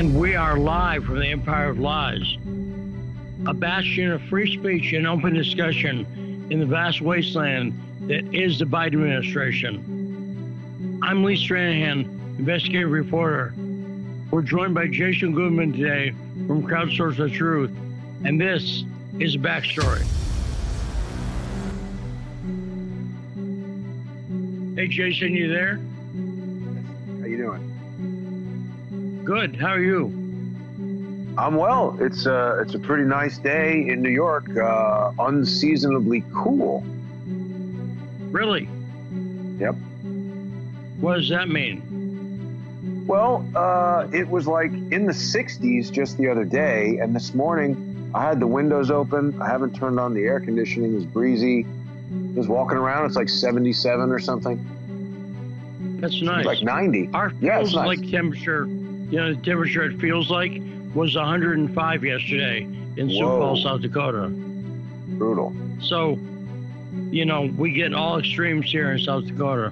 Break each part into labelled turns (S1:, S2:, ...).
S1: And we are live from the Empire of Lies, a bastion of free speech and open discussion in the vast wasteland that is the Biden administration. I'm Lee Stranahan, investigative reporter. We're joined by Jason Goodman today from Crowdsource the Truth, and this is Backstory. Hey, Jason, you there?
S2: How you doing?
S1: Good. How are you?
S2: I'm well. It's a it's a pretty nice day in New York. Uh, unseasonably cool.
S1: Really?
S2: Yep.
S1: What does that mean?
S2: Well, uh, it was like in the 60s just the other day, and this morning I had the windows open. I haven't turned on the air conditioning. It's breezy. Just walking around, it's like 77 or something.
S1: That's nice.
S2: It's like 90.
S1: Our
S2: Yeah, it's nice.
S1: like temperature, you know, the temperature it feels like was 105 yesterday in Sioux Falls, South Dakota.
S2: Brutal.
S1: So, you know, we get all extremes here in South Dakota.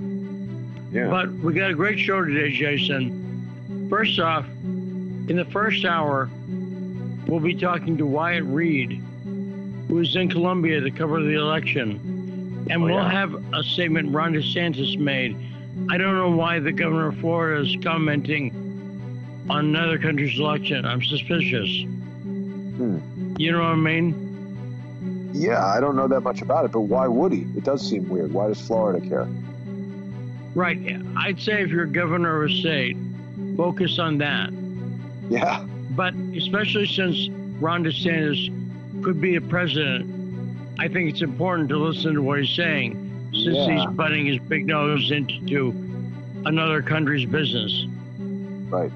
S2: Yeah.
S1: But we got a great show today, Jason. First off, in the first hour, we'll be talking to Wyatt Reed, who is in Colombia to cover the election. And
S2: Oh,
S1: we'll
S2: yeah.
S1: have a statement Ron DeSantis made. I don't know why the governor of Florida is commenting on another country's election. I'm suspicious.
S2: Hmm.
S1: You know what I mean?
S2: yeah, I don't know that much about it, but why would he? It does seem weird. Why does Florida care?
S1: Right. I'd say if you're governor of a state, focus on that.
S2: Yeah.
S1: But especially since Ron DeSantis could be a president, I think it's important to listen to what he's saying since
S2: Yeah.
S1: he's butting his big nose into another country's business.
S2: Right.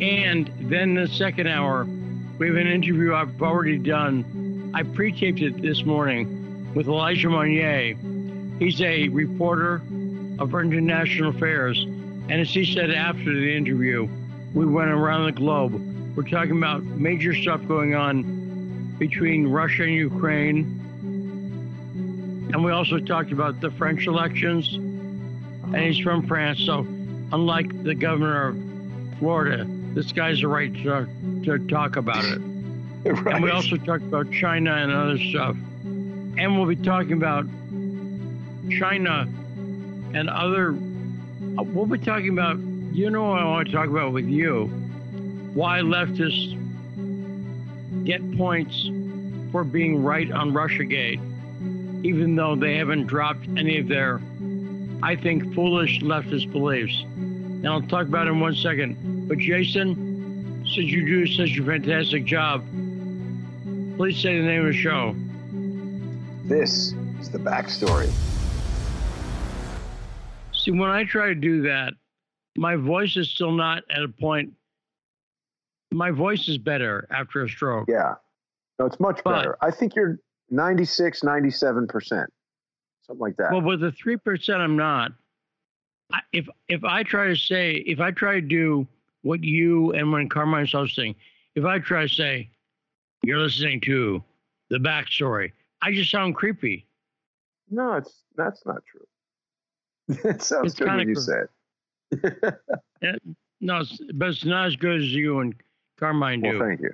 S1: And then the second hour, we have an interview I've already done. I pre taped it this morning with Elijah Magnier. He's a reporter of international affairs. And as he said after the interview, we went around the globe. We're talking about major stuff going on between Russia and Ukraine. And we also talked about the French elections. And he's from France. So, unlike the governor of Florida, this guy's the right to, to talk about it.
S2: right.
S1: And we also talked about China and other stuff. And we'll be talking about China and other. uh, We'll be talking about, you know, what I want to talk about with you why leftists get points for being right on Russiagate, even though they haven't dropped any of their, I think, foolish leftist beliefs. And I'll talk about it in one second. But Jason, since you do such a fantastic job, please say the name of the show.
S2: This is the backstory.
S1: See, when I try to do that, my voice is still not at a point. My voice is better after a stroke.
S2: Yeah. No, it's much
S1: But-
S2: better. I think you're 96, 97%. Something like that.
S1: Well, with the three percent, I'm not. If if I try to say, if I try to do what you and when Carmine Carmine's saying, if I try to say, you're listening to the backstory, I just sound creepy.
S2: no, it's that's not true. it sounds
S1: It's
S2: good when you
S1: cool.
S2: say it.
S1: No, it's, but it's not as good as you and Carmine do.
S2: well, thank you.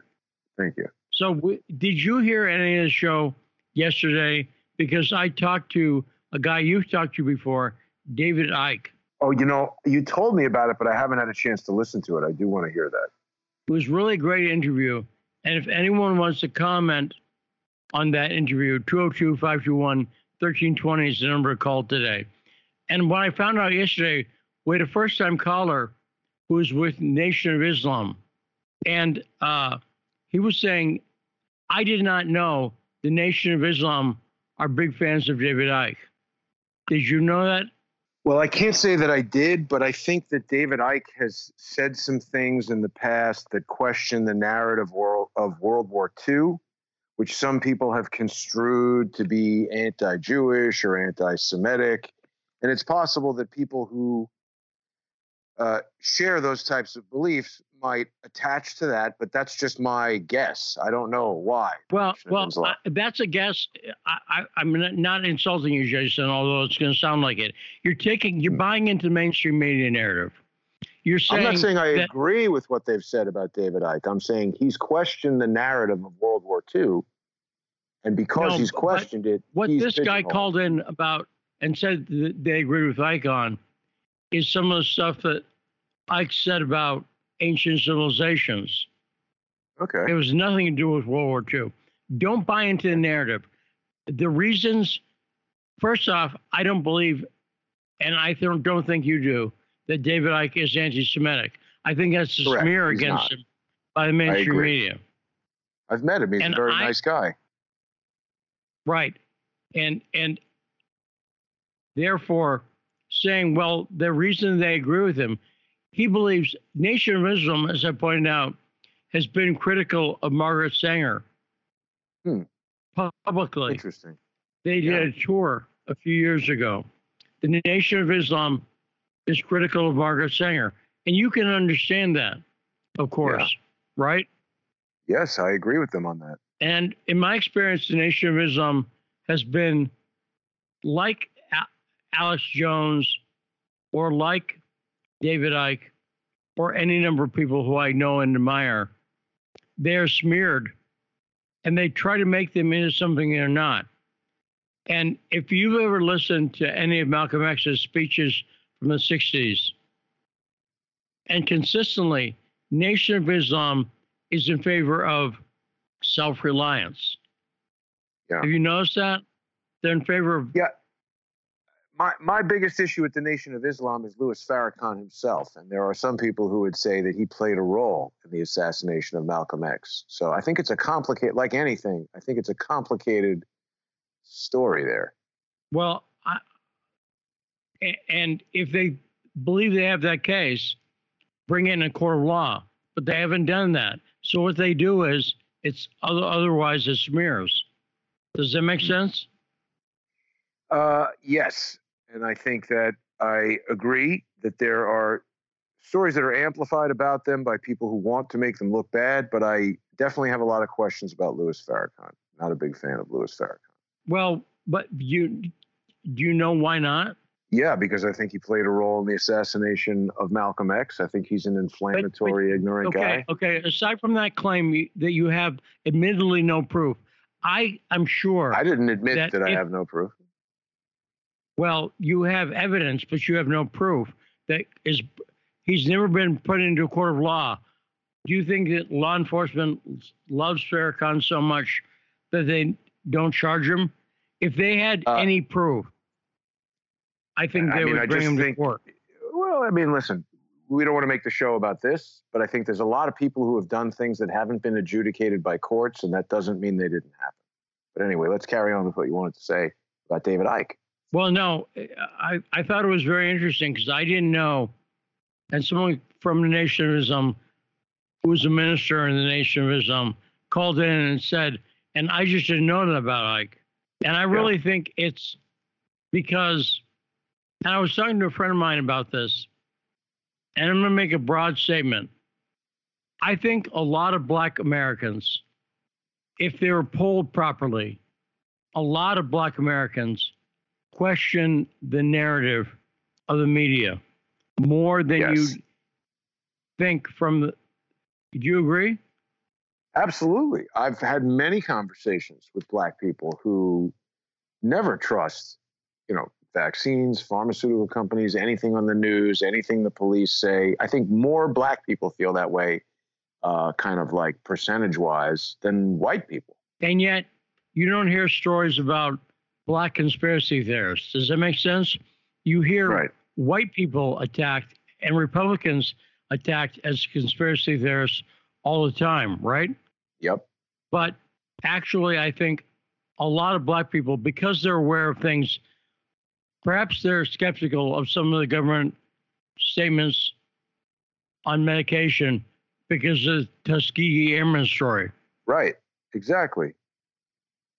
S2: Thank you.
S1: So, w- did you hear any of the show yesterday? Because I talked to a guy you've talked to before, David Icke,
S2: Oh, you know, you told me about it, but I haven't had a chance to listen to it. I do want to hear that.
S1: It was really a great interview. And if anyone wants to comment on that interview, 202 521 1320 is the number to call today. And when I found out yesterday, we had a first time caller who was with Nation of Islam. And uh, he was saying, I did not know the Nation of Islam are big fans of David Icke. Did you know that?
S2: Well, I can't say that I did, but I think that David Icke has said some things in the past that question the narrative of World War II, which some people have construed to be anti-Jewish or anti-Semitic, and it's possible that people who uh, share those types of beliefs might attach to that, but that's just my guess. I don't know why.
S1: Well, well, I, that's a guess. I, I, I'm not- insulting you, Jason, although it's going to sound like it. You're taking, you're buying into the mainstream media narrative. you're saying.
S2: I'm not saying I
S1: that,
S2: agree with what they've said about David Icke. I'm saying he's questioned the narrative of World War II, and because
S1: No,
S2: he's questioned it,
S1: What this guy called in about and said that they agree with Icke on is some of the stuff that Icke said about ancient civilizations.
S2: Okay.
S1: It was nothing to do with World War II. Don't buy into the narrative. The reasons, first off, I don't believe, and I don't, don't think you do, that David Icke is anti Semitic. I think that's a
S2: Correct.
S1: smear
S2: He's
S1: against
S2: not.
S1: him by the mainstream media.
S2: I've met him. He's
S1: And
S2: a very
S1: I-
S2: nice guy.
S1: Right. And and therefore saying, well, the reason they agree with him, he believes Nation of Islam, as I pointed out, has been critical of Margaret Sanger
S2: Hmm.
S1: publicly.
S2: Interesting.
S1: They did
S2: Yeah.
S1: a tour a few years ago. The Nation of Islam is critical of Margaret Sanger. And you can understand that, of course, right?
S2: Yes, I agree with them on that.
S1: And in my experience, the Nation of Islam has been like Alex Jones or like David Icke or any number of people who I know and admire. They're smeared and they try to make them into something they're not. And if you've ever listened to any of Malcolm X's speeches from the 60s, and consistently, Nation of Islam is in favor of self reliance.
S2: Yeah.
S1: Have you noticed that? They're in favor of.
S2: Yeah. My my biggest issue with the Nation of Islam is Louis Farrakhan himself, and there are some people who would say that he played a role in the assassination of Malcolm X. So I think it's a complicated, like anything. I think it's a complicated story there.
S1: Well, I, and if they believe they have that case, bring it in a court of law. But they haven't done that. So what they do is it's other, otherwise it smears. Does that make sense?
S2: Uh, yes, and I think that I agree that there are stories that are amplified about them by people who want to make them look bad. But I definitely have a lot of questions about Louis Farrakhan. Not a big fan of Louis Farrakhan.
S1: Well, but you do you know why not?
S2: Yeah, because I think he played a role in the assassination of Malcolm X. I think he's an inflammatory, ignorant
S1: Okay,
S2: guy.
S1: okay. Okay. Aside from that claim you- that you have admittedly no proof, I am sure.
S2: I didn't admit
S1: That
S2: that, I
S1: if-
S2: have no proof.
S1: Well, you have evidence, but you have no proof that is. He's never been put into a court of law. Do you think that law enforcement loves Farrakhan so much that they don't charge him? If they had
S2: Uh,
S1: any proof, I think
S2: I
S1: they
S2: mean,
S1: would
S2: I
S1: bring him to
S2: think-
S1: court.
S2: Well, I mean, listen, we don't want to make the show about this, but I think there's a lot of people who have done things that haven't been adjudicated by courts, and that doesn't mean they didn't happen. But anyway, let's carry on with what you wanted to say about David Icke.
S1: Well, no, I, I thought it was very interesting because I didn't know. And someone from the Nation of Islam, who was a minister in the Nation of Islam, called in and said, and I just didn't know that about Icke. And I really think it's because, and I was talking to a friend of mine about this, and I'm going to make a broad statement. I think a lot of Black Americans, if they were polled properly, a lot of Black Americans question the narrative of the media more than
S2: Yes.
S1: you think from the. Do you agree?
S2: Absolutely. I've had many conversations with black people who never trust, you know, vaccines, pharmaceutical companies, anything on the news, anything the police say. I think more black people feel that way, uh, kind of like percentage wise, than white people.
S1: And yet, you don't hear stories about black conspiracy theorists. Does that make sense? You hear
S2: Right.
S1: white people attacked and Republicans attacked as conspiracy theorists all the time, right?
S2: Yep.
S1: But actually, I think a lot of black people, because they're aware of things, perhaps they're skeptical of some of the government statements on medication because of the Tuskegee Airmen story.
S2: Right. Exactly.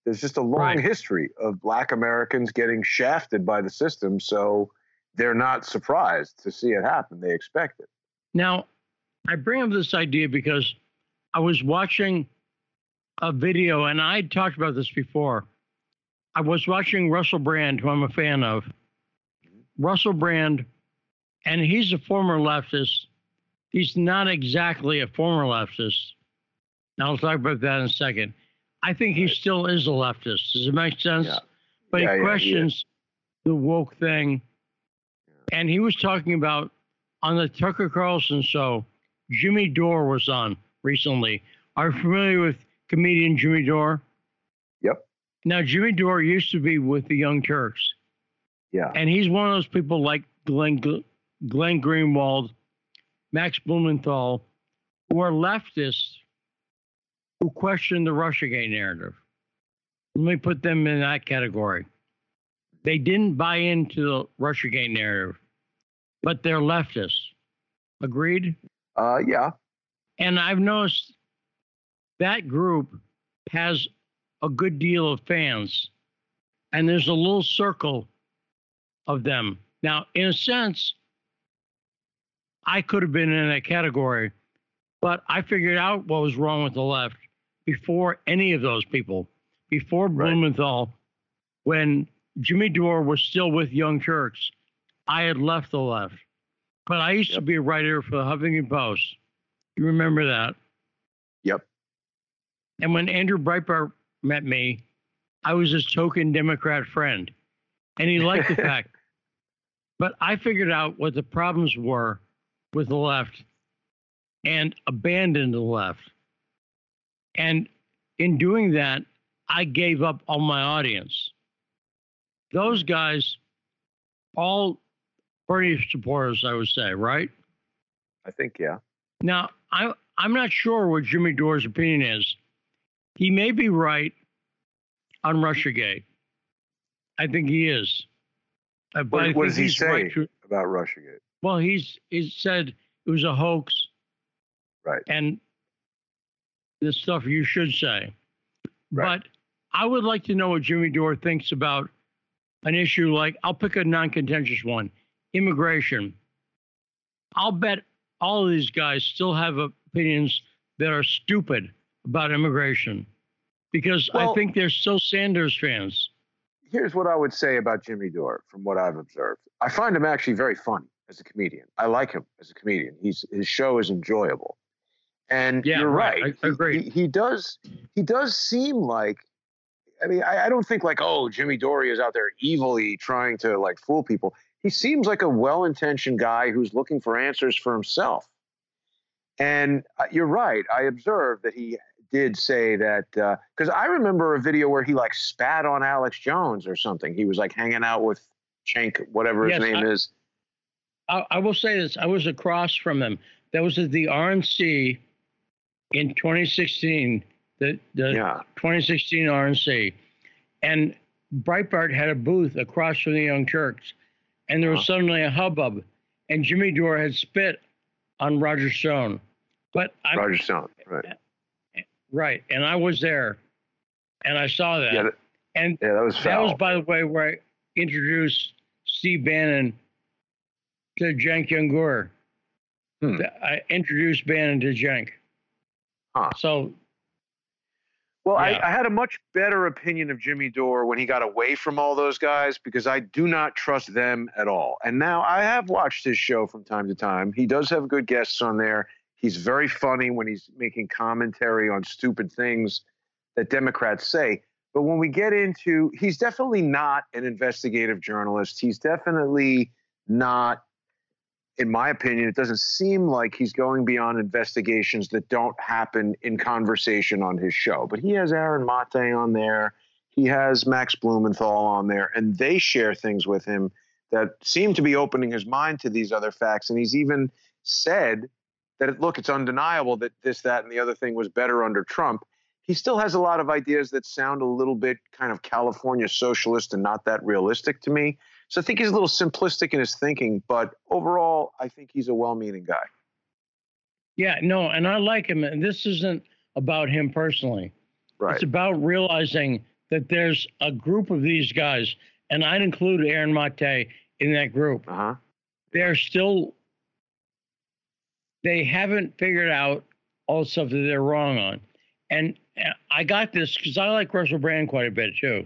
S2: There's just a long
S1: Right.
S2: history of black Americans getting shafted by the system. So they're not surprised to see it happen. They expect it.
S1: Now, I bring up this idea because I was watching a video, and I talked about this before. I was watching Russell Brand, who I'm a fan of. Mm-hmm. Russell Brand, and he's a former leftist, he's not exactly a former leftist. Now I'll talk about that in a second. I think he still is a leftist. Does it make sense?
S2: Yeah.
S1: But
S2: Yeah,
S1: he
S2: yeah,
S1: questions the woke thing. And he was talking about on the Tucker Carlson show, Jimmy Dore was on recently. Are you familiar with comedian Jimmy Dore?
S2: Yep.
S1: Now, Jimmy Dore used to be with the Young Turks.
S2: Yeah.
S1: And he's one of those people like Glenn, Glenn Greenwald, Max Blumenthal, who are leftists who question the Russiagate narrative. Let me put them in that category. They didn't buy into the Russiagate narrative, but they're leftists. Agreed?
S2: Uh, yeah.
S1: And I've noticed that group has a good deal of fans, and there's a little circle of them. Now, in a sense, I could have been in that category, but I figured out what was wrong with the left before any of those people, before
S2: Right.
S1: Blumenthal, when Jimmy Dore was still with Young Turks. I had left the left, but I used to be a writer for the Huffington Post. You remember that?
S2: Yep.
S1: And when Andrew Breitbart met me, I was his token Democrat friend, and he liked the fact. But I figured out what the problems were with the left and abandoned the left. And in doing that, I gave up on my audience. Those guys, all Bernie supporters, I would say, right?
S2: I think yeah.
S1: Now, I, I'm not sure what Jimmy Dore's opinion is. He may be right on Russiagate. I think he is. Uh, but
S2: What- what does he say?
S1: right to-
S2: About Russiagate.
S1: well, he's he said it was a hoax.
S2: Right.
S1: And the stuff you should say.
S2: Right.
S1: But I would like to know what Jimmy Dore thinks about an issue like I'll pick a non-contentious one, immigration. I'll bet all of these guys still have opinions that are stupid about immigration because I think they're still Sanders fans.
S2: Here's what I would say about Jimmy Dore from what I've observed. I find him actually very funny as a comedian. I like him as a comedian. He's his show is enjoyable. And
S1: Yeah,
S2: you're
S1: right.
S2: right.
S1: I
S2: He-
S1: agree.
S2: He, he does he does seem like I mean, I, I don't think like, oh, Jimmy Dore is out there evilly trying to like fool people. He seems like a well-intentioned guy who's looking for answers for himself. And uh, you're right. I observed that he did say that because I remember a video where he like spat on Alex Jones or something. He was like hanging out with Cenk, whatever his
S1: Yes,
S2: name
S1: I-
S2: is.
S1: I, I will say this: I was across from him. That was at the RNC in 2016. The the
S2: Yeah.
S1: 2016 RNC, and Breitbart had a booth across from the Young Turks, and there was
S2: Uh-huh.
S1: suddenly a hubbub, and Jimmy Dore had spit on Roger Stone, but I
S2: Roger Stone. Right.
S1: right, and I was there, and I saw that,
S2: Yeah, that,
S1: and
S2: yeah, that was
S1: that was by the way where I introduced Steve Bannon to Cenk Uygur.
S2: Hmm.
S1: I introduced Bannon to Cenk.
S2: Huh.
S1: So
S2: Well,
S1: Yeah.
S2: I, I had a much better opinion of Jimmy Dore when he got away from all those guys because I do not trust them at all. And now I have watched his show from time to time. He does have good guests on there. He's very funny when he's making commentary on stupid things that Democrats say. But when we get into, he's definitely not an investigative journalist. He's definitely not, in my opinion, it doesn't seem like he's going beyond investigations that don't happen in conversation on his show. But he has Aaron Mate on there. He has Max Blumenthal on there, and they share things with him that seem to be opening his mind to these other facts. And he's even said that, look, it's undeniable that this, that, and the other thing was better under Trump. He still has a lot of ideas that sound a little bit kind of California socialist and not that realistic to me. So I think he's a little simplistic in his thinking, but overall, I think he's a well-meaning guy.
S1: yeah, no, and I like him. And this isn't about him personally.
S2: Right.
S1: It's about realizing that there's a group of these guys, and I'd include Aaron Mate in that group.
S2: Uh huh.
S1: They're still, they haven't figured out all the stuff that they're wrong on. And uh, I got this because I like Russell Brand quite a bit too.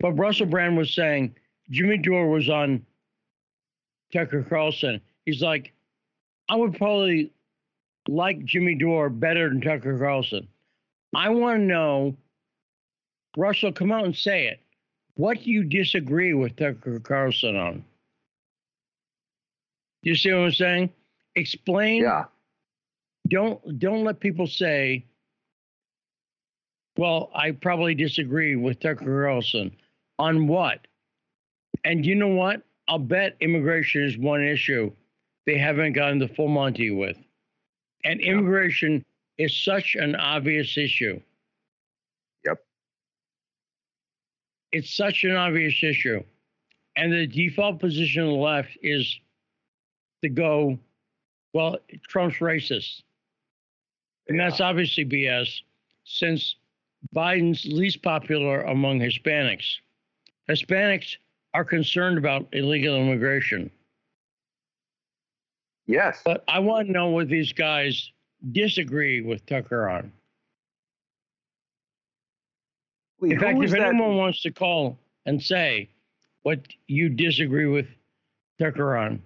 S1: But Russell Brand was saying Jimmy Dore was on Tucker Carlson. He's like, I would probably like Jimmy Dore better than Tucker Carlson. I want to know, Russell, come out and say it. What do you disagree with Tucker Carlson on? You see what I'm saying? Explain.
S2: Yeah.
S1: Don't don't let people say, "Well, I probably disagree with Tucker Carlson on what." And you know what? I'll bet immigration is one issue they haven't gotten the full Monty with. And immigration yeah. is such an obvious issue.
S2: Yep.
S1: It's such an obvious issue. And the default position on the left is to go, well, Trump's racist. And yeah. that's obviously BS since Biden's least popular among Hispanics. Hispanics are concerned about illegal immigration.
S2: Yes.
S1: But I want to know what these guys disagree with Tucker on. Wait, In fact, if that? anyone wants to call and say what you disagree with Tucker on,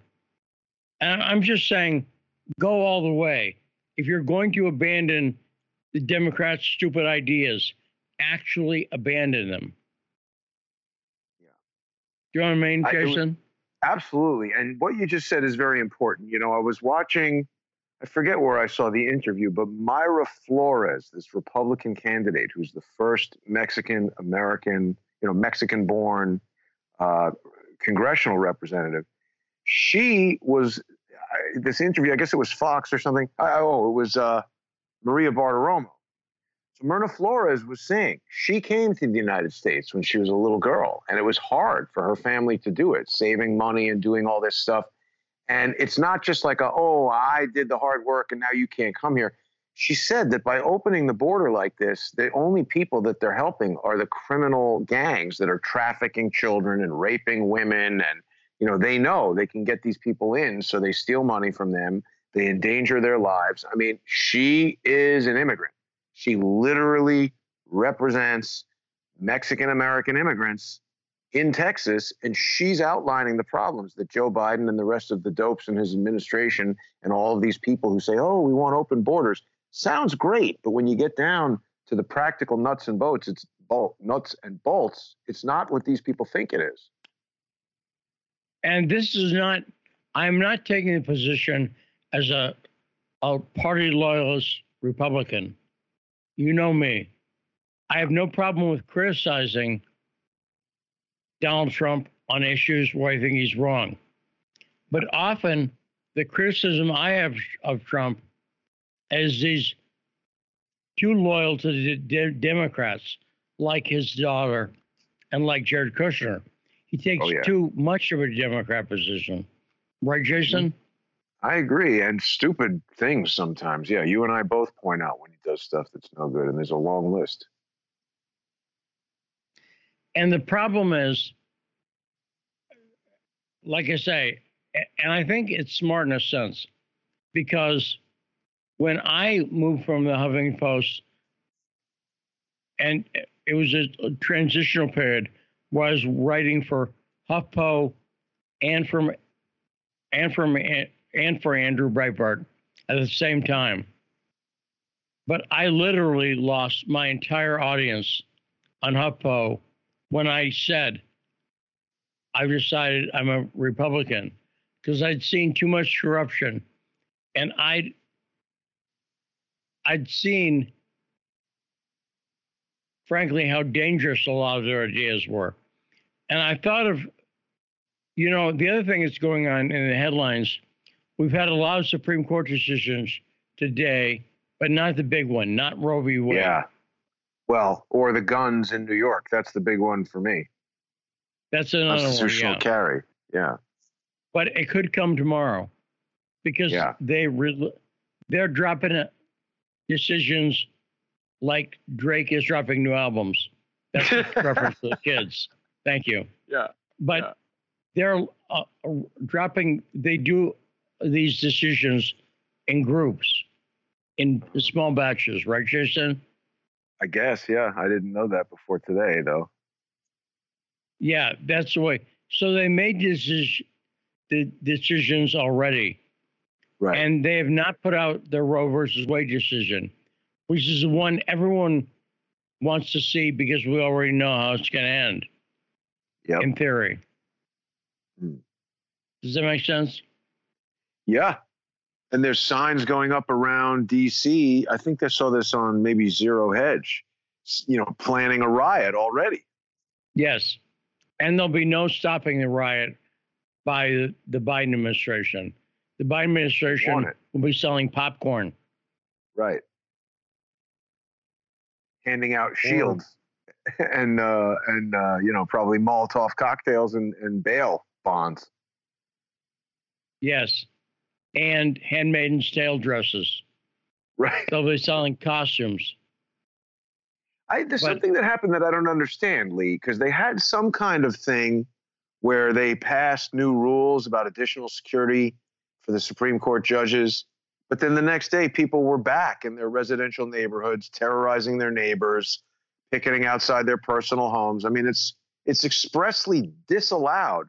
S1: and I'm just saying, go all the way. If you're going to abandon the Democrats' stupid ideas, actually abandon them. Do you know what I mean, Jason?
S2: I, absolutely. And what you just said is very important. You know, I was watching, I forget where I saw the interview, but Mayra Flores, this Republican candidate who's the first Mexican American, you know, Mexican born uh, congressional representative she was this interview. I guess it was Fox or something. Oh, it was uh, Maria Bartiromo. So Mayra Flores was saying she came to the United States when she was a little girl, and it was hard for her family to do it, saving money and doing all this stuff. And it's not just like a, oh, I did the hard work and now you can't come here. She said that by opening the border like this, the only people that they're helping are the criminal gangs that are trafficking children and raping women and you know, they know they can get these people in, so they steal money from them. They endanger their lives. I mean, she is an immigrant. She literally represents Mexican American immigrants in Texas, and she's outlining the problems that Joe Biden and the rest of the dopes in his administration and all of these people who say, "Oh, we want open borders," sounds great, but when you get down to the practical nuts and bolts, it's bolt, nuts and bolts. It's not what these people think it is.
S1: And this is not, I'm not taking the position as a, a party loyalist Republican. You know me. I have no problem with criticizing Donald Trump on issues where I think he's wrong. But often the criticism I have of Trump is he's too loyal to the de- Democrats, like his daughter and like Jared Kushner. He takes oh, yeah. too much of a Democrat position. Right, Jason? Mm-hmm.
S2: I agree. And stupid things sometimes. Yeah, you and I both point out when he does stuff that's no good, and there's a long list.
S1: And the problem is, like I say, and I think it's smart in a sense, because when I moved from the Huffington Post, and it was a transitional period was writing for HuffPo and from and from and for Andrew Breitbart at the same time. But I literally lost my entire audience on HuffPo when I said I've decided I'm a Republican because I'd seen too much corruption and I'd I'd seen frankly, how dangerous a lot of their ideas were. And I thought of, you know, the other thing that's going on in the headlines, we've had a lot of Supreme Court decisions today, but not the big one, not Roe v. Wade.
S2: Yeah. Well, or the guns in New York. That's the big one for me.
S1: That's another
S2: Constitutional
S1: one.
S2: Yeah. carry. Yeah.
S1: But it could come tomorrow because yeah. they re- they're dropping decisions like Drake is dropping new albums. That's a reference to the kids. Thank you.
S2: Yeah.
S1: But yeah. they're uh, dropping, they do these decisions in groups, in small batches, right, Jason?
S2: I guess, yeah. I didn't know that before today, though.
S1: Yeah, that's the way. So they made the decisions already.
S2: Right.
S1: And they have not put out their Roe versus Wade decision, which is the one everyone wants to see because we already know how it's going to end.
S2: Yep.
S1: In theory.
S2: Hmm.
S1: Does that make sense?
S2: Yeah. And there's signs going up around DC. I think I saw this on maybe Zero Hedge, you know, planning a riot already.
S1: Yes. And there'll be no stopping the riot by the, Biden administration. The Biden administration will be selling popcorn.
S2: Right. Handing out shields and uh, and uh, you know probably Molotov cocktails and, and bail bonds.
S1: Yes, and handmaidens tale dresses.
S2: Right.
S1: They'll be selling costumes.
S2: I, there's but, something that happened that I don't understand, Lee, because they had some kind of thing where they passed new rules about additional security for the Supreme Court judges. But then the next day, people were back in their residential neighborhoods, terrorizing their neighbors, picketing outside their personal homes. I mean, it's it's expressly disallowed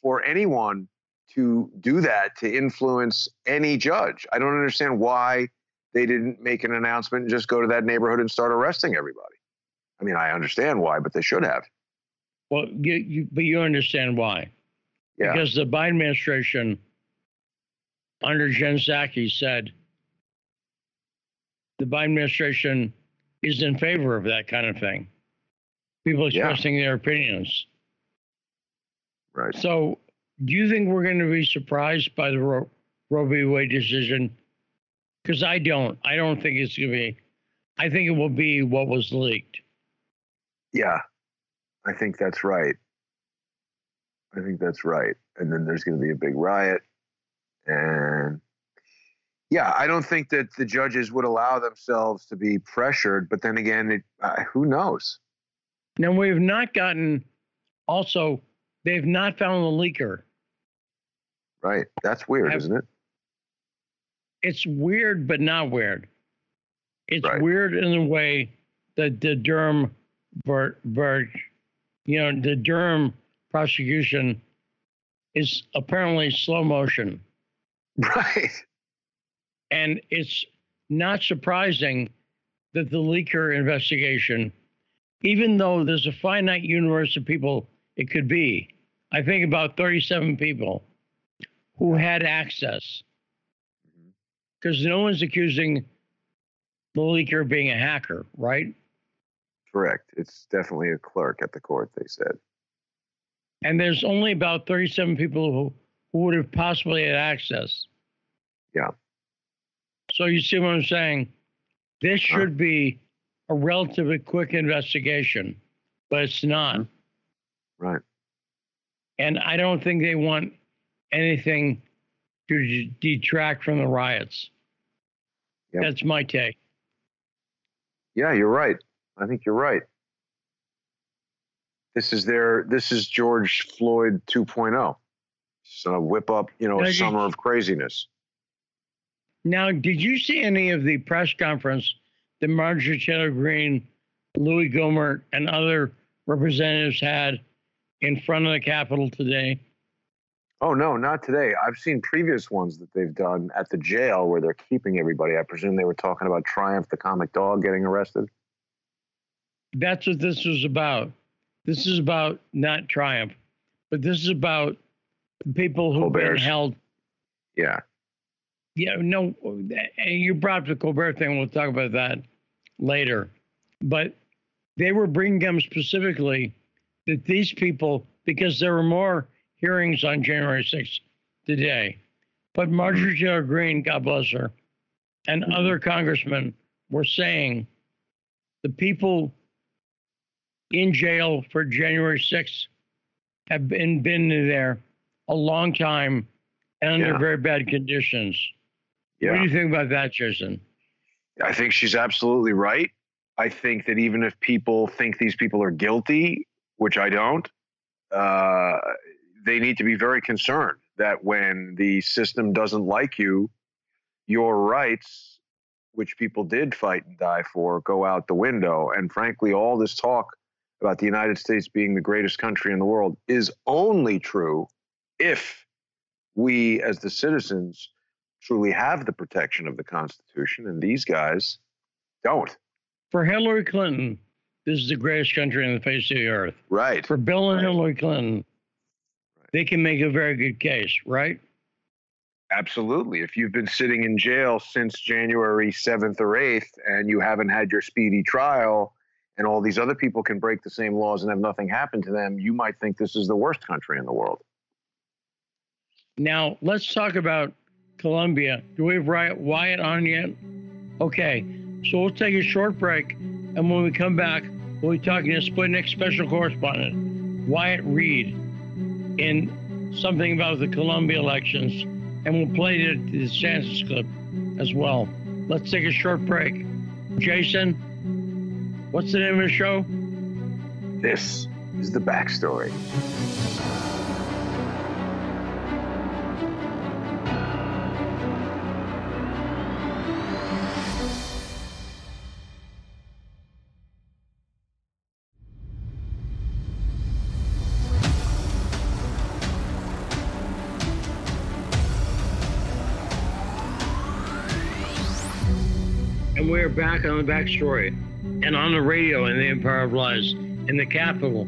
S2: for anyone to do that to influence any judge. I don't understand why they didn't make an announcement and just go to that neighborhood and start arresting everybody. I mean, I understand why, but they should have.
S1: Well, you, you but you understand why.
S2: Yeah.
S1: Because the Biden administration under Jen Psaki said the Biden administration is in favor of that kind of thing. People expressing yeah. their opinions.
S2: Right.
S1: So, do you think we're going to be surprised by the Roe, Roe v. Wade decision? Because I don't. I don't think it's going to be. I think it will be what was leaked.
S2: Yeah, I think that's right. I think that's right. And then there's going to be a big riot. And yeah, I don't think that the judges would allow themselves to be pressured. But then again, it, uh, who knows?
S1: Now, we have not gotten, also, they've not found the leaker.
S2: Right. That's weird, have, isn't it?
S1: It's weird, but not weird. It's
S2: right.
S1: weird in the way that the Durham, you know, the Durham prosecution is apparently slow motion.
S2: Right.
S1: And it's not surprising that the leaker investigation, even though there's a finite universe of people it could be, I think about 37 people who had access. Because no one's accusing the leaker of being a hacker, right?
S2: Correct. It's definitely a clerk at the court, they said.
S1: And there's only about 37 people who, who would have possibly had access.
S2: Yeah.
S1: So you see what I'm saying? This should be a relatively quick investigation, but it's not.
S2: Mm-hmm. Right.
S1: And I don't think they want anything to detract from the riots. Yep. That's my take.
S2: Yeah, you're right. I think you're right. This is their this is George Floyd 2.0. So whip up, you know, a summer of craziness.
S1: Now, did you see any of the press conference that Marjorie Taylor Greene, Louie Gohmert, and other representatives had in front of the Capitol today?
S2: Oh no, not today. I've seen previous ones that they've done at the jail where they're keeping everybody. I presume they were talking about Triumph the comic dog getting arrested.
S1: That's what this was about. This is about not Triumph, but this is about people who've Colbert's. been held.
S2: Yeah.
S1: Yeah, no, and you brought up the Colbert thing. We'll talk about that later. But they were bringing them specifically that these people, because there were more hearings on January 6th today, but Marjorie Taylor Greene, God bless her, and mm-hmm. other congressmen were saying the people in jail for January 6th have been, been there a long time and under yeah. very bad conditions. Yeah. What do you think about that, Jason?
S2: I think she's absolutely right. I think that even if people think these people are guilty, which I don't, uh, they need to be very concerned that when the system doesn't like you, your rights, which people did fight and die for, go out the window. And frankly, all this talk about the United States being the greatest country in the world is only true if we, as the citizens, truly have the protection of the Constitution, and these guys don't.
S1: For Hillary Clinton, this is the greatest country on the face of the earth.
S2: Right.
S1: For Bill and Hillary Clinton, they can make a very good case, right?
S2: Absolutely. If you've been sitting in jail since January 7th or 8th and you haven't had your speedy trial, and all these other people can break the same laws and have nothing happen to them, you might think this is the worst country in the world.
S1: Now, let's talk about Colombia. Do we have Wyatt on yet? Okay, so we'll take a short break, and when we come back, we'll be talking to Sputnik special correspondent Wyatt Reed in something about the Colombia elections, and we'll play the, the DeSantis clip as well. Let's take a short break. Jason, what's the name of the show?
S2: This is the backstory.
S1: Back on the back story and on the radio in the Empire of Lies in the capital,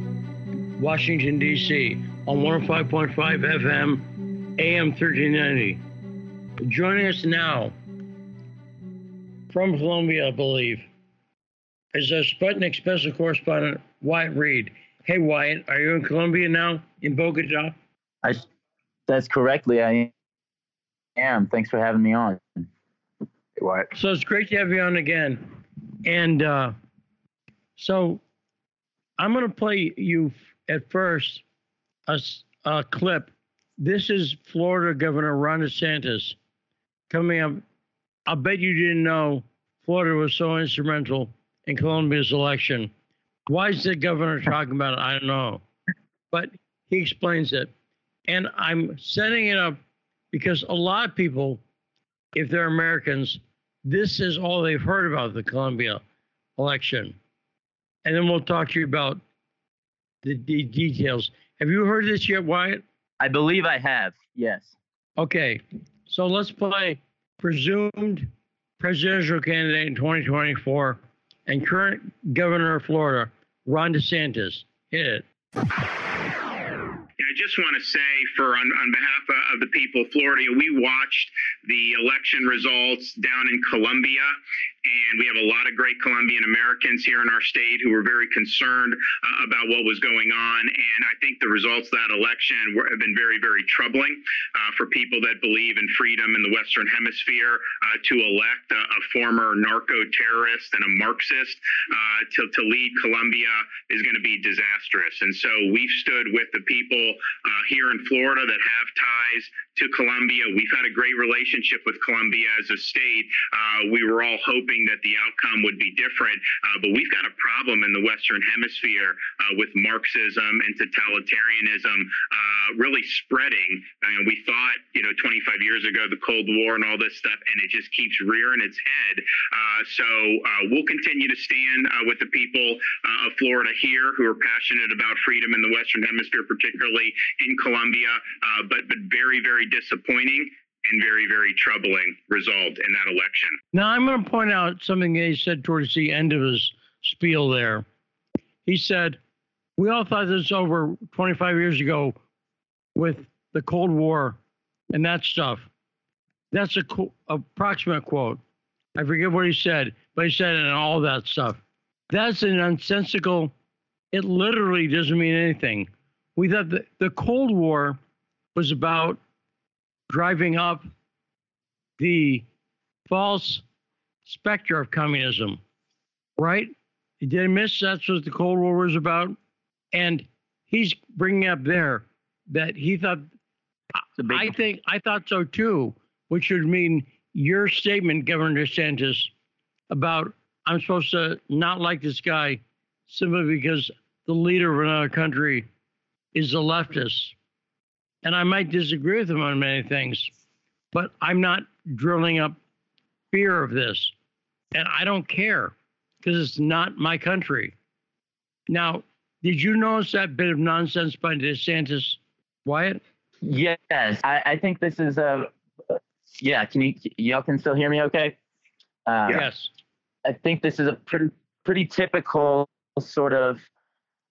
S1: Washington, D.C., on 105.5 FM, AM 1390. Joining us now from Colombia, I believe, is a Sputnik special correspondent, Wyatt Reed. Hey, Wyatt, are you in Colombia now, in Bogota?
S3: I, that's correctly, I am. Thanks for having me on.
S1: So it's great to have you on again. And uh, so I'm going to play you at first a, a clip. This is Florida Governor Ron DeSantis coming up. I bet you didn't know Florida was so instrumental in Colombia's election. Why is the governor talking about it? I don't know. But he explains it. And I'm setting it up because a lot of people, if they're Americans, this is all they've heard about the Colombia election. And then we'll talk to you about the, the details. Have you heard this yet, Wyatt?
S3: I believe I have, yes.
S1: Okay, so let's play presumed presidential candidate in 2024 and current governor of Florida, Ron DeSantis. Hit it.
S4: I just want to say, for on, on behalf of the people of Florida, we watched the election results down in Colombia, and we have a lot of great Colombian Americans here in our state who were very concerned uh, about what was going on. And I think the results of that election were, have been very, very troubling uh, for people that believe in freedom in the Western Hemisphere uh, to elect a, a, former narco terrorist and a Marxist uh, to, to lead Colombia is going to be disastrous. And so we've stood with the people uh, here in Florida that have ties to Colombia. We've had a great relationship with Colombia as a state. Uh, we were all hoping that the outcome would be different, uh, but we've got a problem in the Western Hemisphere uh, with Marxism and totalitarianism uh, really spreading. And we thought, you know, 25 years ago, the Cold War and all this stuff, and it just keeps rearing its head. Uh, so we'll continue to stand with the people of Florida here who are passionate about freedom in the Western Hemisphere, particularly in Colombia, uh, but but very very disappointing and very very troubling result in that election.
S1: Now I'm going to point out something he said towards the end of his spiel. There, he said, "We all thought this over 25 years ago with the Cold War and that stuff." That's a co- approximate quote. I forget what he said, but he said and all that stuff. That's an nonsensical. It literally doesn't mean anything we thought the, the Cold War was about driving up the false specter of communism, right? Did I miss that's what the Cold War was about? And he's bringing up there that he thought, I think, I thought so too, which would mean your statement, Governor DeSantis, about I'm supposed to not like this guy simply because the leader of another country is a leftist. And I might disagree with him on many things, but I'm not drilling up fear of this. And I don't care because it's not my country. Now, did you notice that bit of nonsense by DeSantis, Wyatt?
S3: Yes, I, I think this is a Yeah, can you y'all can still hear me? Okay.
S1: Um, yes.
S3: I think this is a pretty pretty typical sort of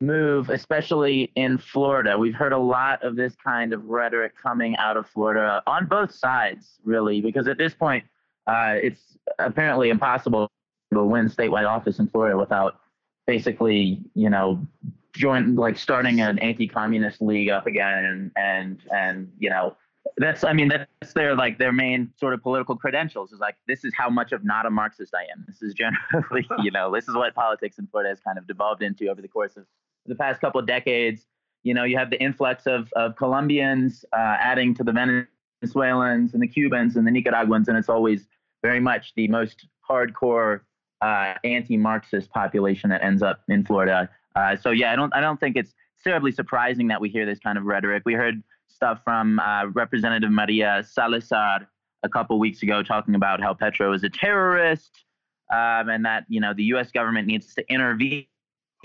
S3: move, especially in Florida. We've heard a lot of this kind of rhetoric coming out of Florida on both sides, really, because at this point, uh, it's apparently impossible to win statewide office in Florida without basically, you know, join like starting an anti-communist league up again and and and you know that's I mean that's their like their main sort of political credentials is like this is how much of not a Marxist I am. This is generally you know this is what politics in Florida has kind of devolved into over the course of the past couple of decades. You know you have the influx of of Colombians uh, adding to the Venezuelans and the Cubans and the Nicaraguans, and it's always very much the most hardcore uh, anti-Marxist population that ends up in Florida. Uh, so yeah, I don't I don't think it's terribly surprising that we hear this kind of rhetoric. We heard stuff from uh, Representative Maria Salazar a couple weeks ago talking about how Petro is a terrorist um, and that you know the U.S. government needs to intervene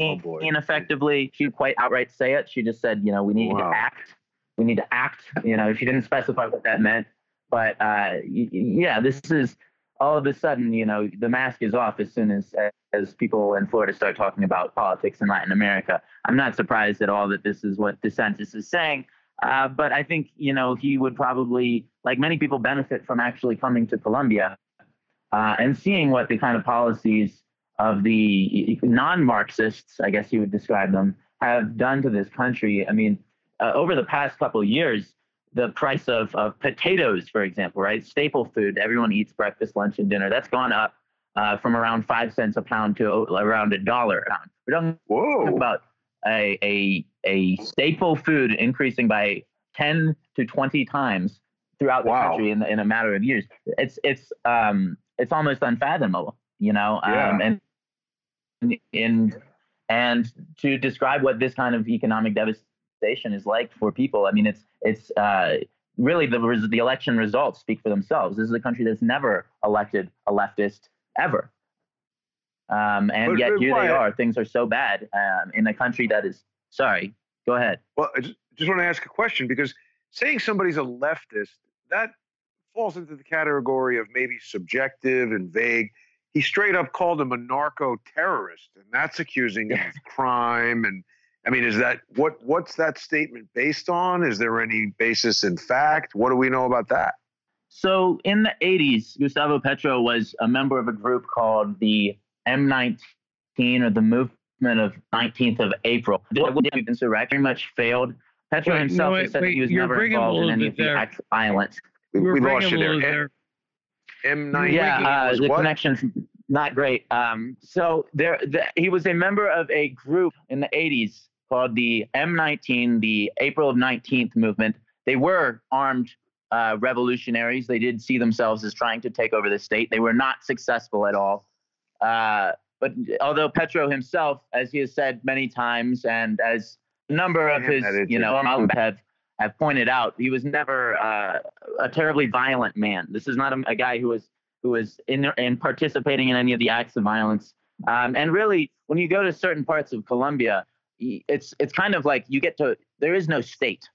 S3: oh ineffectively. She quite outright say it. She just said, you know, we need wow. to act. We need to act. You know, she didn't specify what that meant, but uh, yeah, this is all of a sudden, you know, the mask is off as soon as as people in Florida start talking about politics in Latin America. I'm not surprised at all that this is what DeSantis is saying. Uh, but I think you know he would probably, like many people, benefit from actually coming to Colombia uh, and seeing what the kind of policies of the non-Marxists, I guess you would describe them, have done to this country. I mean, uh, over the past couple of years, the price of, of potatoes, for example, right, staple food, everyone eats breakfast, lunch, and dinner. That's gone up uh, from around five cents a pound to around a dollar a pound. We're talking Whoa. about a, a, a staple food increasing by 10 to 20 times throughout the wow. country in, in a matter of years. It's, it's, um, it's almost unfathomable, you know? Yeah. Um, and, and, and to describe what this kind of economic devastation is like for people, I mean, it's, it's, uh, really the, the election results speak for themselves. This is a country that's never elected a leftist ever. Um, and but, yet but here they are. Things are so bad um, in a country that is. Sorry, go ahead.
S2: Well, I just, just want to ask a question because saying somebody's a leftist that falls into the category of maybe subjective and vague. He straight up called him a narco terrorist, and that's accusing him of crime. And I mean, is that what? What's that statement based on? Is there any basis in fact? What do we know about that?
S3: So in the 80s, Gustavo Petro was a member of a group called the M19 or the movement of 19th of April. The insurrection very much failed. Petro wait, himself no, wait, said wait, he was never involved in any of the acts of violence.
S2: We, we lost you there. There. M19.
S3: Yeah, uh, the
S2: what?
S3: connection's not great. Um, so there, the, he was a member of a group in the 80s called the M19, the April of 19th movement. They were armed uh, revolutionaries. They did see themselves as trying to take over the state. They were not successful at all. Uh, but although Petro himself, as he has said many times, and as a number of his, you know, have have pointed out, he was never uh, a terribly violent man. This is not a, a, guy who was who was in in participating in any of the acts of violence. Um, and really, when you go to certain parts of Colombia, it's it's kind of like you get to there is no state,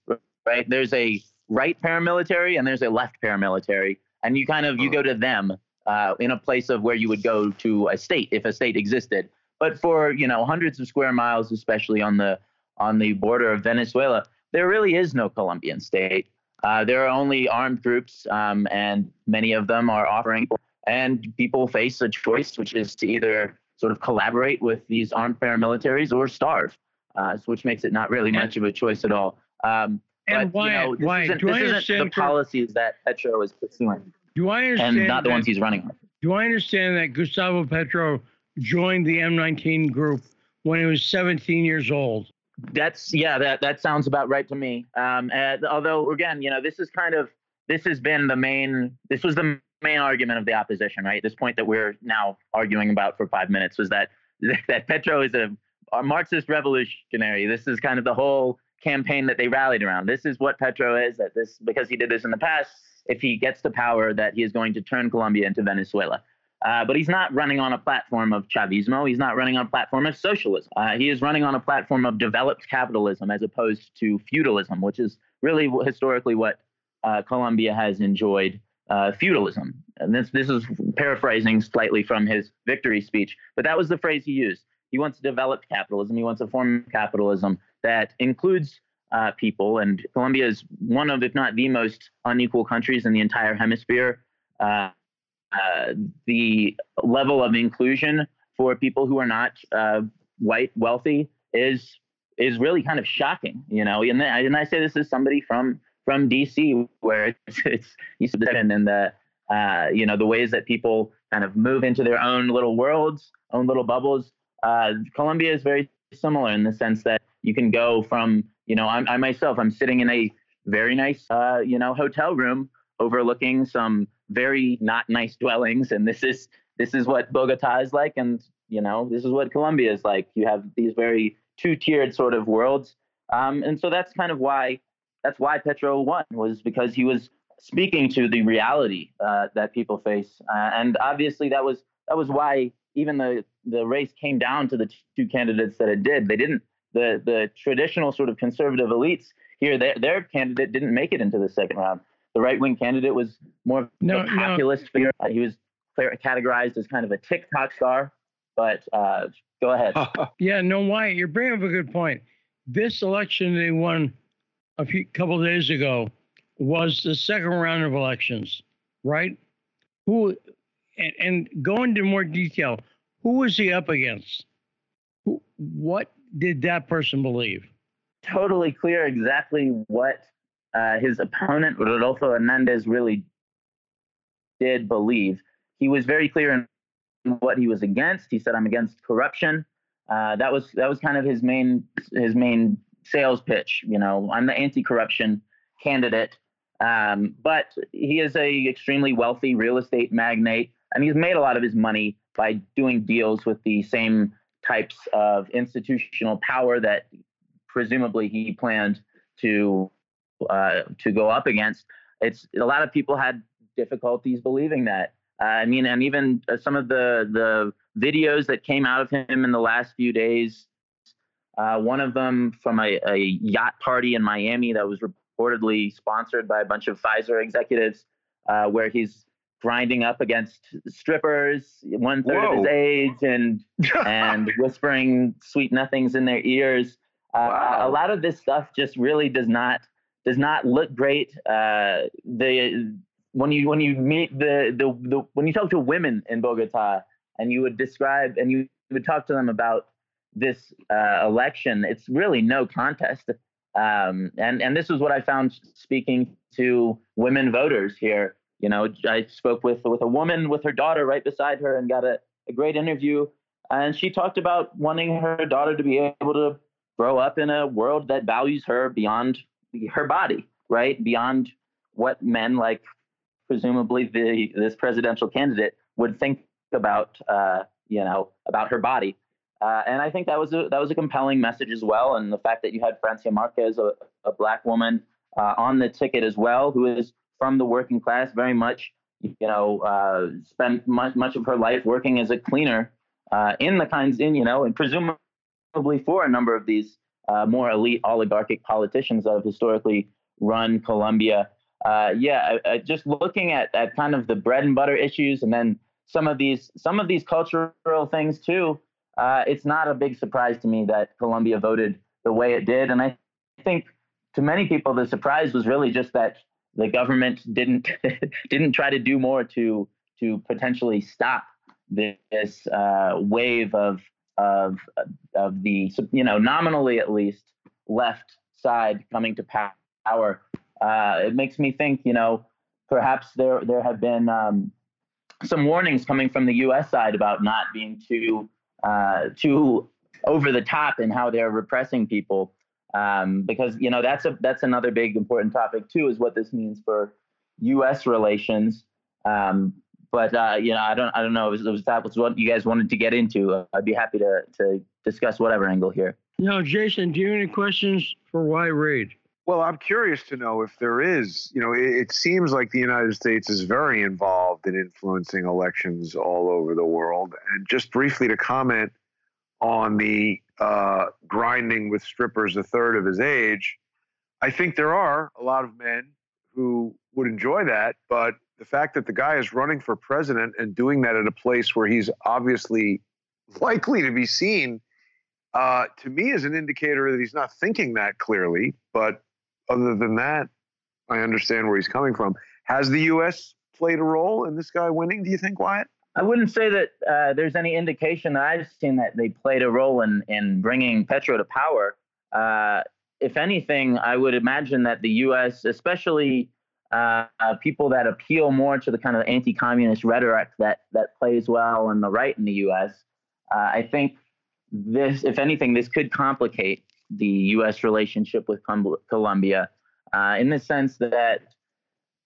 S3: right? There's a right paramilitary and there's a left paramilitary, and you kind of you go to them uh, in a place of where you would go to a state if a state existed. But for you know hundreds of square miles, especially on the on the border of Venezuela, there really is no Colombian state. Uh, there are only armed groups, um, and many of them are offering. And people face a choice, which is to either sort of collaborate with these armed paramilitaries or starve, uh, which makes it not really much of a choice at all. Um,
S1: and
S3: but,
S1: why?
S3: You know,
S1: why?
S3: Isn't, this isn't the policies that Petro is pursuing.
S1: Do I understand?
S3: And not the
S1: that,
S3: ones he's running on.
S1: Do I understand that Gustavo Petro joined the M19 group when he was 17 years old?
S3: That's yeah, that that sounds about right to me. Um, and, although again, you know, this is kind of this has been the main this was the main argument of the opposition, right? This point that we're now arguing about for five minutes was that that Petro is a, a Marxist revolutionary. This is kind of the whole campaign that they rallied around. This is what Petro is. That this because he did this in the past if he gets to power that he is going to turn Colombia into Venezuela. Uh, but he's not running on a platform of Chavismo. He's not running on a platform of socialism. Uh, he is running on a platform of developed capitalism as opposed to feudalism, which is really historically what uh, Colombia has enjoyed uh, feudalism. And this this is paraphrasing slightly from his victory speech, but that was the phrase he used. He wants to develop capitalism. He wants a form of capitalism that includes uh, people. And Colombia is one of, if not the most unequal countries in the entire hemisphere. Uh, uh, the level of inclusion for people who are not uh, white, wealthy, is is really kind of shocking, you know. And, then, and I say this as somebody from from DC, where it's, it's East and the uh, you know the ways that people kind of move into their own little worlds, own little bubbles. Uh, is very similar in the sense that you can go from you know I'm, I myself I'm sitting in a very nice uh, you know hotel room overlooking some very not nice dwellings, and this is this is what Bogota is like, and you know this is what Colombia is like. You have these very two-tiered sort of worlds, um, and so that's kind of why that's why Petro won was because he was speaking to the reality uh, that people face, uh, and obviously that was that was why even the the race came down to the two candidates that it did. They didn't the the traditional sort of conservative elites here their their candidate didn't make it into the second round. The right wing candidate was more no, a populist no. figure. Uh, he was categorized as kind of a TikTok star. But uh, go ahead.
S1: yeah, no, Wyatt, you're bringing up a good point. This election they won a few couple days ago was the second round of elections, right? Who and, and go into more detail. Who was he up against? Who, what did that person believe?
S3: Totally clear exactly what uh, his opponent, Rodolfo Hernandez, really did believe. He was very clear in what he was against. He said, "I'm against corruption." Uh, that was that was kind of his main his main sales pitch. You know, I'm the anti-corruption candidate. Um, but he is a extremely wealthy real estate magnate, and he's made a lot of his money by doing deals with the same types of institutional power that presumably he planned to uh, to go up against. It's a lot of people had difficulties believing that. Uh, I mean, and even uh, some of the the videos that came out of him in the last few days. Uh, one of them from a, a, yacht party in Miami that was reportedly sponsored by a bunch of Pfizer executives, uh, where he's grinding up against strippers, one third of his age, and and whispering sweet nothings in their ears. Uh, wow. A lot of this stuff just really does not does not look great. Uh, the when you when you meet the, the the when you talk to women in Bogota and you would describe and you would talk to them about this uh, election, it's really no contest. Um, and and this is what I found speaking to women voters here. You know, I spoke with with a woman with her daughter right beside her and got a, a great interview. And she talked about wanting her daughter to be able to grow up in a world that values her beyond her body, right? Beyond what men like presumably the this presidential candidate would think about uh, you know about her body. Uh, and I think that was a that was a compelling message as well. And the fact that you had Francia Marquez, a, a black woman, uh, on the ticket as well, who is from the working class, very much you know uh, spent much much of her life working as a cleaner uh, in the kinds in you know and presumably for a number of these uh, more elite oligarchic politicians that have historically run Colombia uh, yeah, just looking at, at kind of the bread and butter issues, and then some of these some of these cultural things too. Uh, it's not a big surprise to me that Colombia voted the way it did, and I think to many people the surprise was really just that the government didn't didn't try to do more to to potentially stop this uh, wave of of of the you know nominally at least left side coming to power uh, it makes me think, you know, perhaps there there have been um, some warnings coming from the U.S. side about not being too uh, too over the top in how they're repressing people, um, because you know that's a that's another big important topic too, is what this means for U.S. relations. Um, but uh, you know, I don't I don't know if, if that was what you guys wanted to get into. I'd be happy to to discuss whatever angle here.
S1: No, Jason, do you have any questions for Wyatt Reed?
S2: Well, I'm curious to know if there is, you know, it, it, seems like the United States is very involved in influencing elections all over the world. And just briefly to comment on the uh, grinding with strippers a third of his age, I think there are a lot of men who would enjoy that, but the fact that the guy is running for president and doing that at a place where he's obviously likely to be seen, uh, to me is an indicator that he's not thinking that clearly. But other than that, I understand where he's coming from. Has the U.S. played a role in this guy winning? Do you think, Wyatt?
S3: I wouldn't say that uh, there's any indication that I've seen that they played a role in in bringing Petro to power. Uh, if anything, I would imagine that the U.S., especially uh, people that appeal more to the kind of anti-communist rhetoric that that plays well on the right in the U.S., uh, I think this, if anything, this could complicate the U.S. relationship with Colombia uh, in the sense that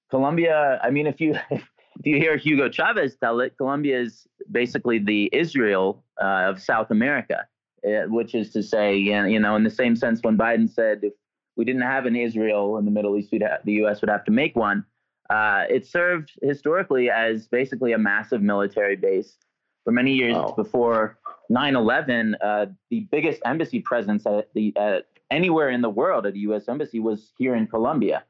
S3: Colombia. I mean, if you if you hear Hugo Chavez tell it, Colombia is basically the Israel uh, of South America. Uh, which is to say, you know, in the same sense, when Biden said if we didn't have an Israel in the Middle East, have, the U.S. would have to make one. Uh, it served historically as basically a massive military base for many years wow. before 9/11. Uh, the biggest embassy presence at the anywhere in the world at the U.S. embassy was here in Colombia.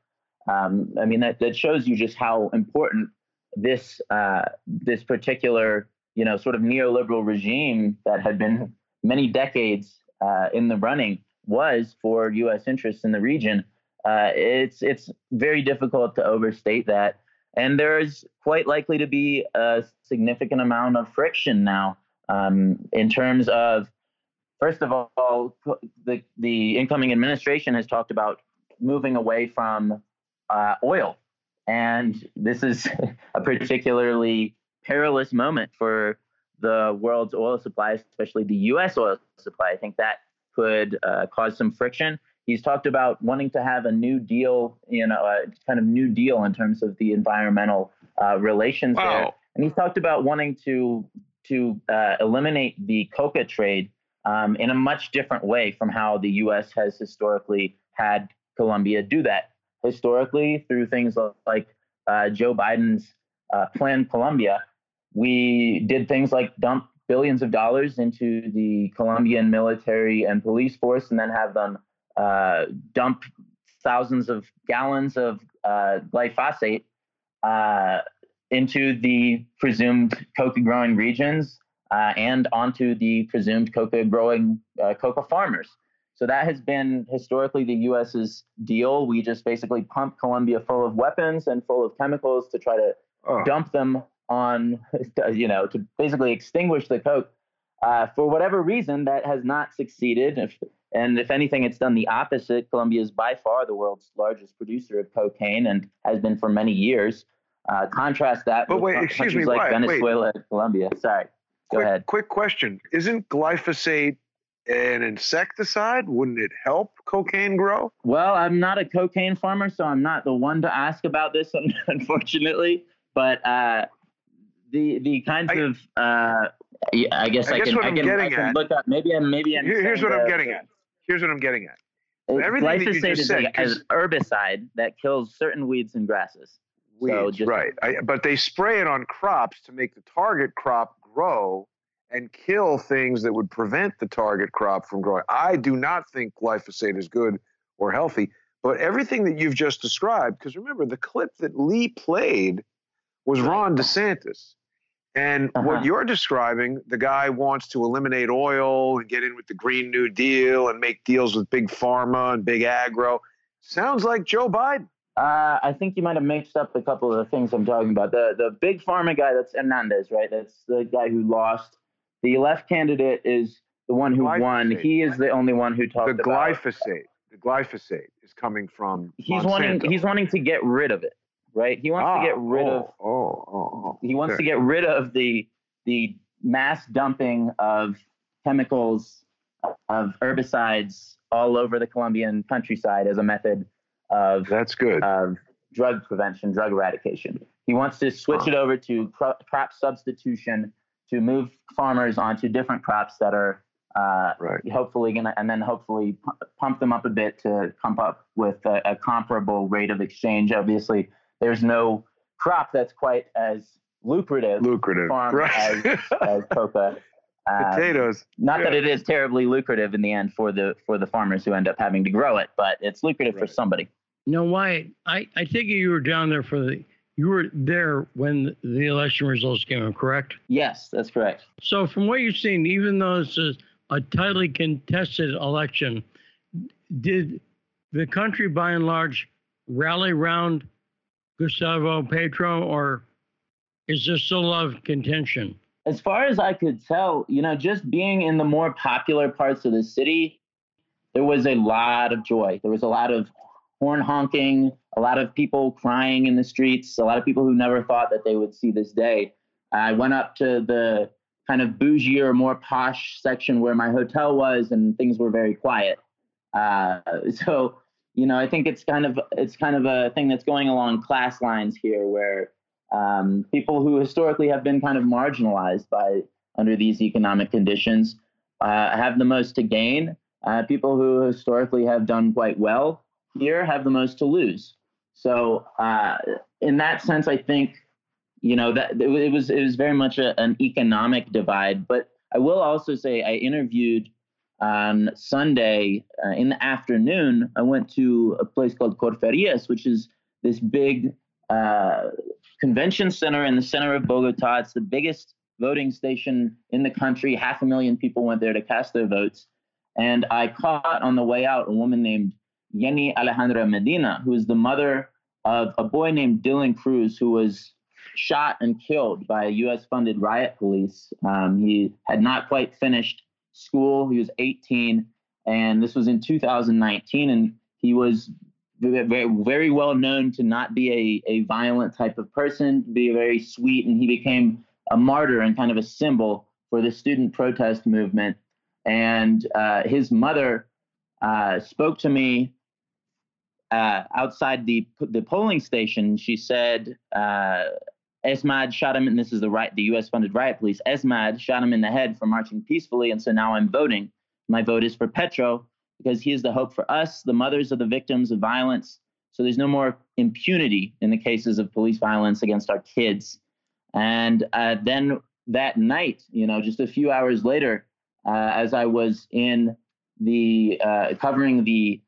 S3: Um, I mean, that, that shows you just how important this uh, this particular you know sort of neoliberal regime that had been many decades uh, in the running was for U.S. interests in the region. Uh, it's it's very difficult to overstate that, and there's quite likely to be a significant amount of friction now um, in terms of. First of all, the the incoming administration has talked about moving away from uh, oil, and this is a particularly perilous moment for the world's oil supply, especially the U.S. oil supply. I think that could uh, cause some friction. He's talked about wanting to have a new deal, you know, a kind of new deal in terms of the environmental uh, relations wow. there. And he's talked about wanting to to uh, eliminate the coca trade um, in a much different way from how the U.S. has historically had Colombia do that. Historically, through things like uh, Joe Biden's uh, Plan Colombia, we did things like dump billions of dollars into the Colombian military and police force and then have them uh, dump thousands of gallons of uh, glyphosate uh, into the presumed coca growing regions uh, and onto the presumed coca growing uh, coca farmers. So that has been historically the U.S.'s deal. We just basically pump Colombia full of weapons and full of chemicals to try to oh. dump them on, you know, to basically extinguish the coke. Uh, for whatever reason, that has not succeeded. If, and if anything, it's done the opposite. Colombia is by far the world's largest producer of cocaine and has been for many years. Uh, contrast that
S2: but
S3: with
S2: wait,
S3: countries
S2: me,
S3: like
S2: why?
S3: Venezuela wait. and Colombia. Sorry. Go
S2: quick,
S3: ahead.
S2: Quick question. Isn't glyphosate an insecticide? Wouldn't it help cocaine grow?
S3: Well, I'm not a cocaine farmer, so I'm not the one to ask about this, unfortunately. But uh, the the kinds I, of uh, I guess I, I guess can, I can, I can look up maybe I'm maybe I'm
S2: Here, here's what I'm getting at. Here's what I'm getting at.
S3: Everything glyphosate that you just said, is an herbicide that kills certain weeds and grasses.
S2: Weeds, so just, right? but they spray it on crops to make the target crop grow and kill things that would prevent the target crop from growing. I do not think glyphosate is good or healthy, but everything that you've just described, because remember the clip that Lee played was Ron DeSantis. And uh-huh. what you're describing, the guy wants to eliminate oil and get in with the Green New Deal and make deals with big pharma and big agro. Sounds like Joe Biden.
S3: Uh, I think you might have mixed up a couple of the things I'm talking about. The the big pharma guy, that's Hernandez, right? That's the guy who lost. The left candidate is the one who glyphosate. won. He is the only one who talked about
S2: the
S3: about
S2: glyphosate. The glyphosate is coming from.
S3: He's Monsanto. wanting. He's wanting to get rid of it right? He wants ah, to get rid
S2: oh,
S3: of.
S2: Oh, oh, oh.
S3: He wants to get rid of the the mass dumping of chemicals of herbicides all over the Colombian countryside as a method of
S2: that's good
S3: of drug prevention, drug eradication. He wants to switch it over to crop substitution to move farmers onto different crops that are uh, right. hopefully gonna, and then hopefully pump them up a bit to come up with a, a comparable rate of exchange. Obviously, there's no crop that's quite as lucrative,
S2: lucrative
S3: farm
S2: right.
S3: as, as coca.
S2: Um, Potatoes.
S3: Not yeah. that it is terribly lucrative in the end for the for the farmers who end up having to grow it, but it's lucrative right. for somebody.
S1: No, why? I I think you were down there for the you were there when the election results came in, correct?
S3: Yes, that's correct.
S1: So, from what you've seen, even though it's a, a tightly contested election, did the country by and large rally around Gustavo Petro, or is still a of contention?
S3: As far as I could tell, you know, just being in the more popular parts of the city, there was a lot of joy. There was a lot of horn honking, a lot of people crying in the streets, a lot of people who never thought that they would see this day. I went up to the kind of bougie or more posh section where my hotel was, and things were very quiet. Uh, so, you know, I think it's kind of it's kind of a thing that's going along class lines here, where um, people who historically have been kind of marginalized by under these economic conditions uh, have the most to gain. Uh, people who historically have done quite well here have the most to lose. So, uh, in that sense, I think you know that it was it was very much a, an economic divide. But I will also say I interviewed on Sunday uh, in the afternoon. I went to a place called Corferias, which is this big uh, convention center in the center of Bogota. It's the biggest voting station in the country. Half a million people went there to cast their votes. And I caught on the way out a woman named Yeni Alejandra Medina, who is the mother of a boy named Dilan Cruz, who was shot and killed by US funded riot police. Um, he had not quite finished school, he was 18, and this was in 2019. And he was very, very well known to not be a, a violent type of person, be very sweet, and he became a martyr and kind of a symbol for the student protest movement. And uh, his mother uh, spoke to me uh, outside the the polling station. She said, uh, "Esmad shot him, and this is the right, the U.S. funded riot police. Esmad shot him in the head for marching peacefully, and so now I'm voting. My vote is for Petro because he is the hope for us, the mothers of the victims of violence. So there's no more impunity in the cases of police violence against our kids. And uh, then that night, you know, just a few hours later, uh, as I was in the uh, covering the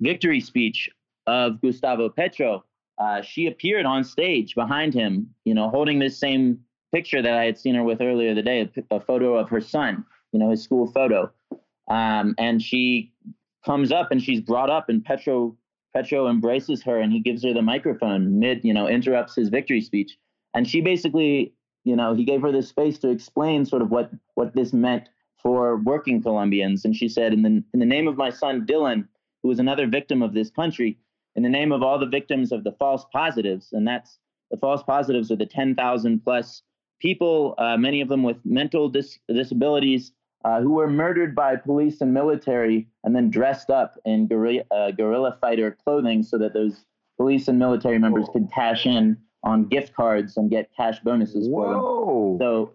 S3: victory speech of Gustavo Petro, uh, she appeared on stage behind him, you know, holding this same picture that I had seen her with earlier the day, a, a photo of her son, you know, his school photo. Um, and she comes up and she's brought up, and Petro Petro embraces her and he gives her the microphone mid, you know, interrupts his victory speech, and she basically, you know, he gave her this space to explain sort of what what this meant for working Colombians, and she said, in the in the name of my son Dilan, who was another victim of this country, in the name of all the victims of the false positives, and that's the false positives are the 10,000 plus people, uh, many of them with mental dis- disabilities uh, who were murdered by police and military and then dressed up in guerrilla, uh, guerrilla fighter clothing so that those police and military members could cash in on gift cards and get cash bonuses
S2: Whoa.
S3: for them. So,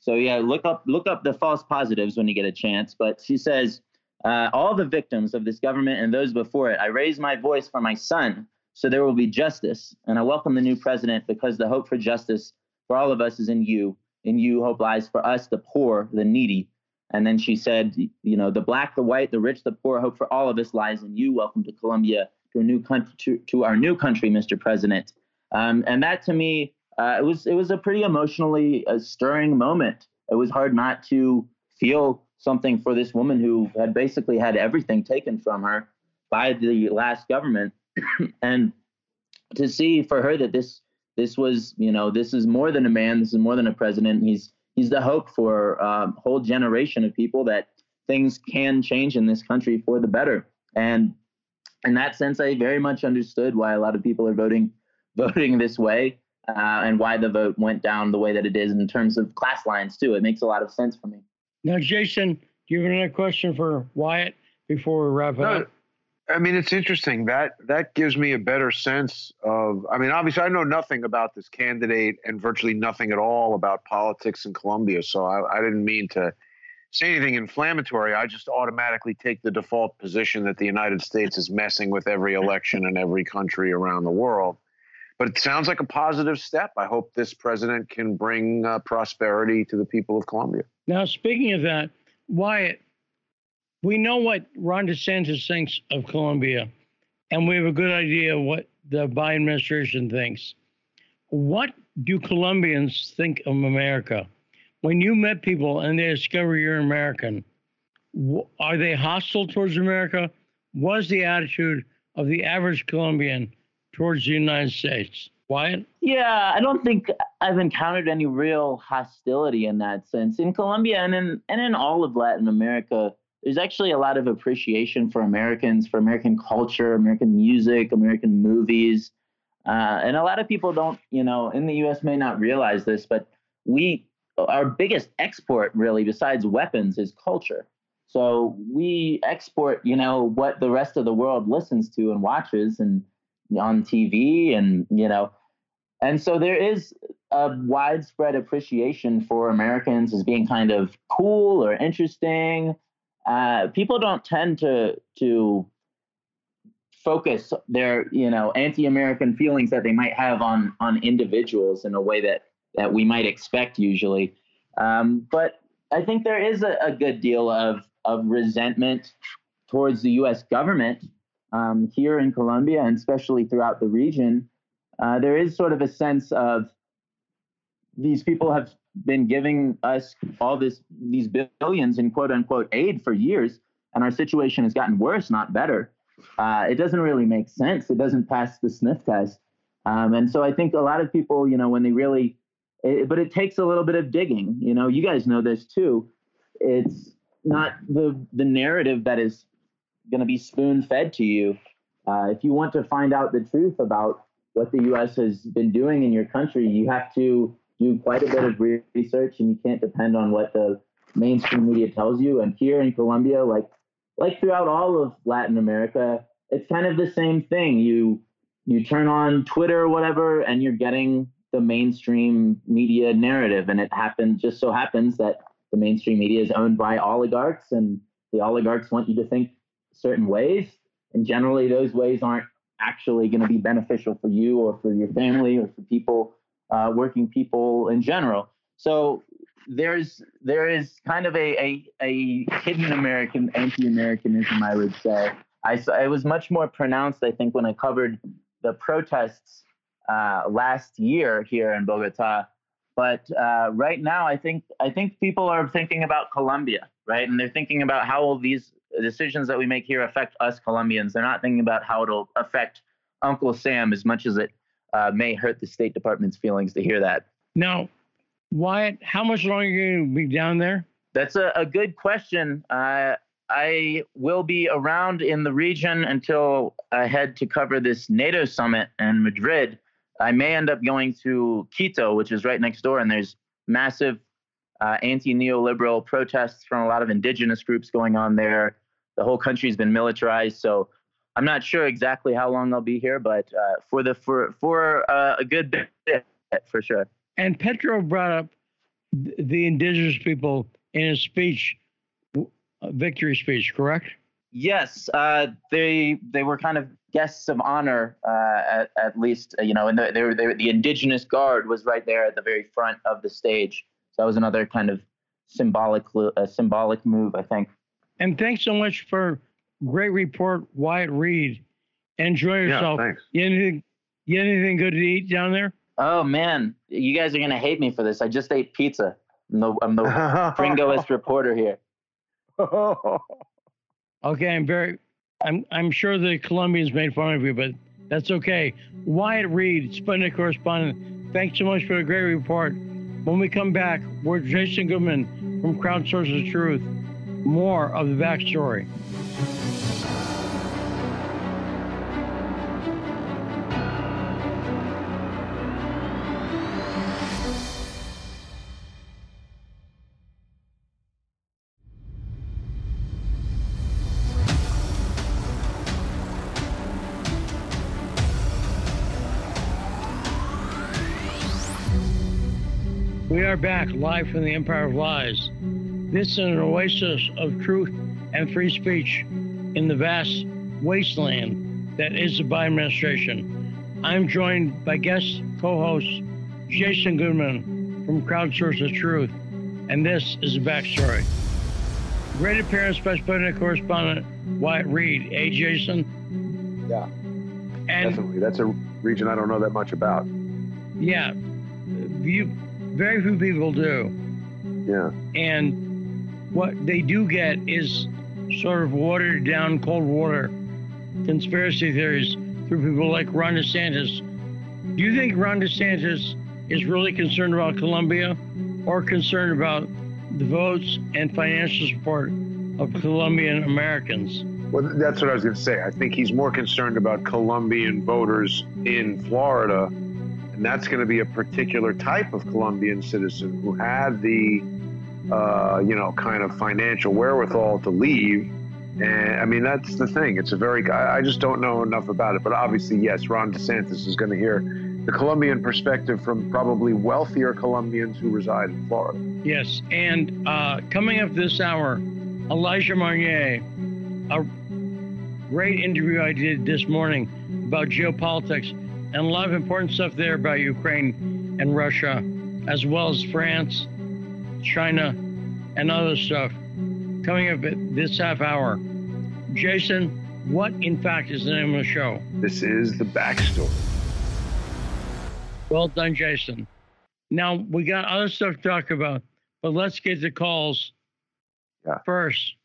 S3: so yeah, look up look up the false positives when you get a chance. But she says, uh, all the victims of this government and those before it, I raise my voice for my son, so there will be justice, and I welcome the new president because the hope for justice for all of us is in you. In you, hope lies for us, the poor, the needy, and then she said, you know, the black, the white, the rich, the poor, hope for all of us lies in you. Welcome to Colombia, to a new country, to, to our new country, Mr. President. Um, and that to me, uh, it was it was a pretty emotionally uh, stirring moment. It was hard not to feel something for this woman who had basically had everything taken from her by the last government, and to see for her that this this was you know this is more than a man, this is more than a president. He's he's the hope for a whole generation of people that things can change in this country for the better. And in that sense, I very much understood why a lot of people are voting voting this way uh, and why the vote went down the way that it is in terms of class lines too. It makes a lot of sense for me.
S1: Now, Jason, do you have another question for Wyatt before we wrap no, up?
S2: I mean, it's interesting that that gives me a better sense of. I mean, obviously, I know nothing about this candidate and virtually nothing at all about politics in Colombia. So I, I didn't mean to say anything inflammatory. I just automatically take the default position that the United States is messing with every election in every country around the world. But it sounds like a positive step. I hope this president can bring uh, prosperity to the people of Colombia.
S1: Now, speaking of that, Wyatt, we know what Ron DeSantis thinks of Colombia, and we have a good idea what the Biden administration thinks. what do Colombians think of America? When you met people and they discover you're American, are they hostile towards America? Was the attitude of the average Colombian towards the United States? Wyatt?
S3: Yeah, I don't think I've encountered any real hostility in that sense. In Colombia and in and in all of Latin America, there's actually a lot of appreciation for Americans, for American culture, American music, American movies. Uh, and a lot of people don't, you know, in the US may not realize this, but we, our biggest export really, besides weapons, is culture. So we export, you know, what the rest of the world listens to and watches and on TV and, you know, and so there is a widespread appreciation for Americans as being kind of cool or interesting uh, people don't tend to to focus their you know anti-American feelings that they might have on on individuals in a way that that we might expect usually. Um, but I think there is a, a, good deal of of resentment towards the U.S. government um, here in Colombia and especially throughout the region. Uh, there is sort of a sense of these people have been giving us all this these billions in quote unquote aid for years, and our situation has gotten worse, not better. Uh, it doesn't really make sense. It doesn't pass the sniff test. Um, and so I think a lot of people, you know, when they really, it, but it takes a little bit of digging. You know, you guys know this too. It's not the the narrative that is going to be spoon fed to you. Uh, if you want to find out the truth about what the U.S. has been doing in your country, you have to do quite a bit of research and you can't depend on what the mainstream media tells you. And here in Colombia, like like throughout all of Latin America, it's kind of the same thing. You you turn on Twitter or whatever, and you're getting the mainstream media narrative. And it happens just so happens that the mainstream media is owned by oligarchs, and the oligarchs want you to think certain ways. And generally, those ways aren't actually going to be beneficial for you or for your family or for people uh, working people in general. So there's there is kind of a a, a hidden American anti-Americanism, I would say. I saw, it was much more pronounced, I think, when I covered the protests uh, last year here in Bogota. But uh, right now, I think I think people are thinking about Colombia, right? And they're thinking about how will these decisions that we make here affect us Colombians. They're not thinking about how it'll affect Uncle Sam as much as it uh, may hurt the State Department's feelings to hear that.
S1: Now, Wyatt, how much longer are you going to be down there?
S3: That's a, a good question. Uh, I will be around in the region until I head to cover this NATO summit in Madrid. I may end up going to Quito, which is right next door, and there's massive uh, anti neoliberal protests from a lot of indigenous groups going on there. The whole country's been militarized, so I'm not sure exactly how long I'll be here, but uh, for the for for uh, a good bit for sure.
S1: And Petro brought up the indigenous people in his speech, victory speech, correct?
S3: Yes, uh, they they were kind of guests of honor, uh, at, at least you know, and the, they were, they were, the indigenous guard was right there at the very front of the stage. So that was another kind of symbolic uh, symbolic move, I think.
S1: And thanks so much for Great report, Wyatt Reed. Enjoy yourself.
S2: Yeah, thanks.
S1: You anything, you anything good to eat down there?
S3: Oh man, you guys are gonna hate me for this. I just ate pizza. I'm the, I'm the Gringoist reporter here.
S1: okay, I'm very, I'm I'm sure the Colombians made fun of you, but that's okay. Wyatt Reed, Sputnik correspondent. Thanks so much for a great report. When we come back, we're Jason Goodman from Crowdsources Truth. More of the backstory. We are back live from the Empire of Lies. This is an oasis of truth and free speech in the vast wasteland that is the Biden administration. I'm joined by guest co-host Jason Goodman from Crowdsource of Truth, and this is the backstory. Great appearance by Sputnik correspondent Wyatt Reed. Hey, Jason.
S2: Yeah. And definitely. That's a region I don't know that much about.
S1: Yeah, you, very few people do.
S2: Yeah.
S1: And what they do get is sort of watered down cold water conspiracy theories through people like Ron DeSantis. Do you think Ron DeSantis is really concerned about Colombia or concerned about the votes and financial support of Colombian Americans?
S2: Well, that's what I was going to say. I think he's more concerned about Colombian voters in Florida, and that's going to be a particular type of Colombian citizen who had the, uh, you know, kind of financial wherewithal to leave. And I mean, that's the thing. It's a very, I just don't know enough about it. But obviously, yes, Ron DeSantis is going to hear the Colombian perspective from probably wealthier Colombians who reside in Florida.
S1: Yes. And uh, coming up this hour, Elijah Magnier, a great interview I did this morning about geopolitics and a lot of important stuff there about Ukraine and Russia, as well as France, China, and other stuff. Coming up at this half hour. Jason, what in fact is the name of the show?
S2: This is the backstory.
S1: Well done, Jason. Now we got other stuff to talk about, but let's get the calls
S2: yeah.
S1: first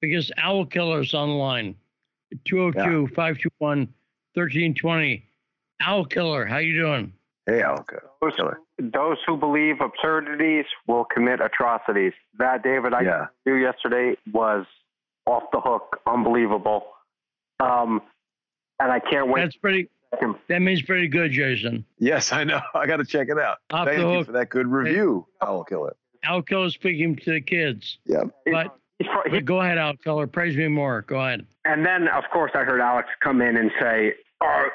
S1: because Owl Killer's on the line. 202 521 1320. Owl Killer, how you doing?
S2: Hey, Owl Killer.
S5: Those who believe absurdities will commit atrocities. That David I
S2: yeah.
S5: do yesterday was off the hook, unbelievable. Um, and I can't wait.
S1: That's pretty. That means pretty good, Jason.
S2: Yes, I know. I got to check it out.
S1: Off
S2: Thank you
S1: hook.
S2: for that good review, Owl Killer.
S1: Owl Killer speaking to the kids.
S2: Yeah.
S1: But, but go ahead, Owl Killer. Praise me more. Go ahead.
S5: And then, of course, I heard Alex come in and say, oh,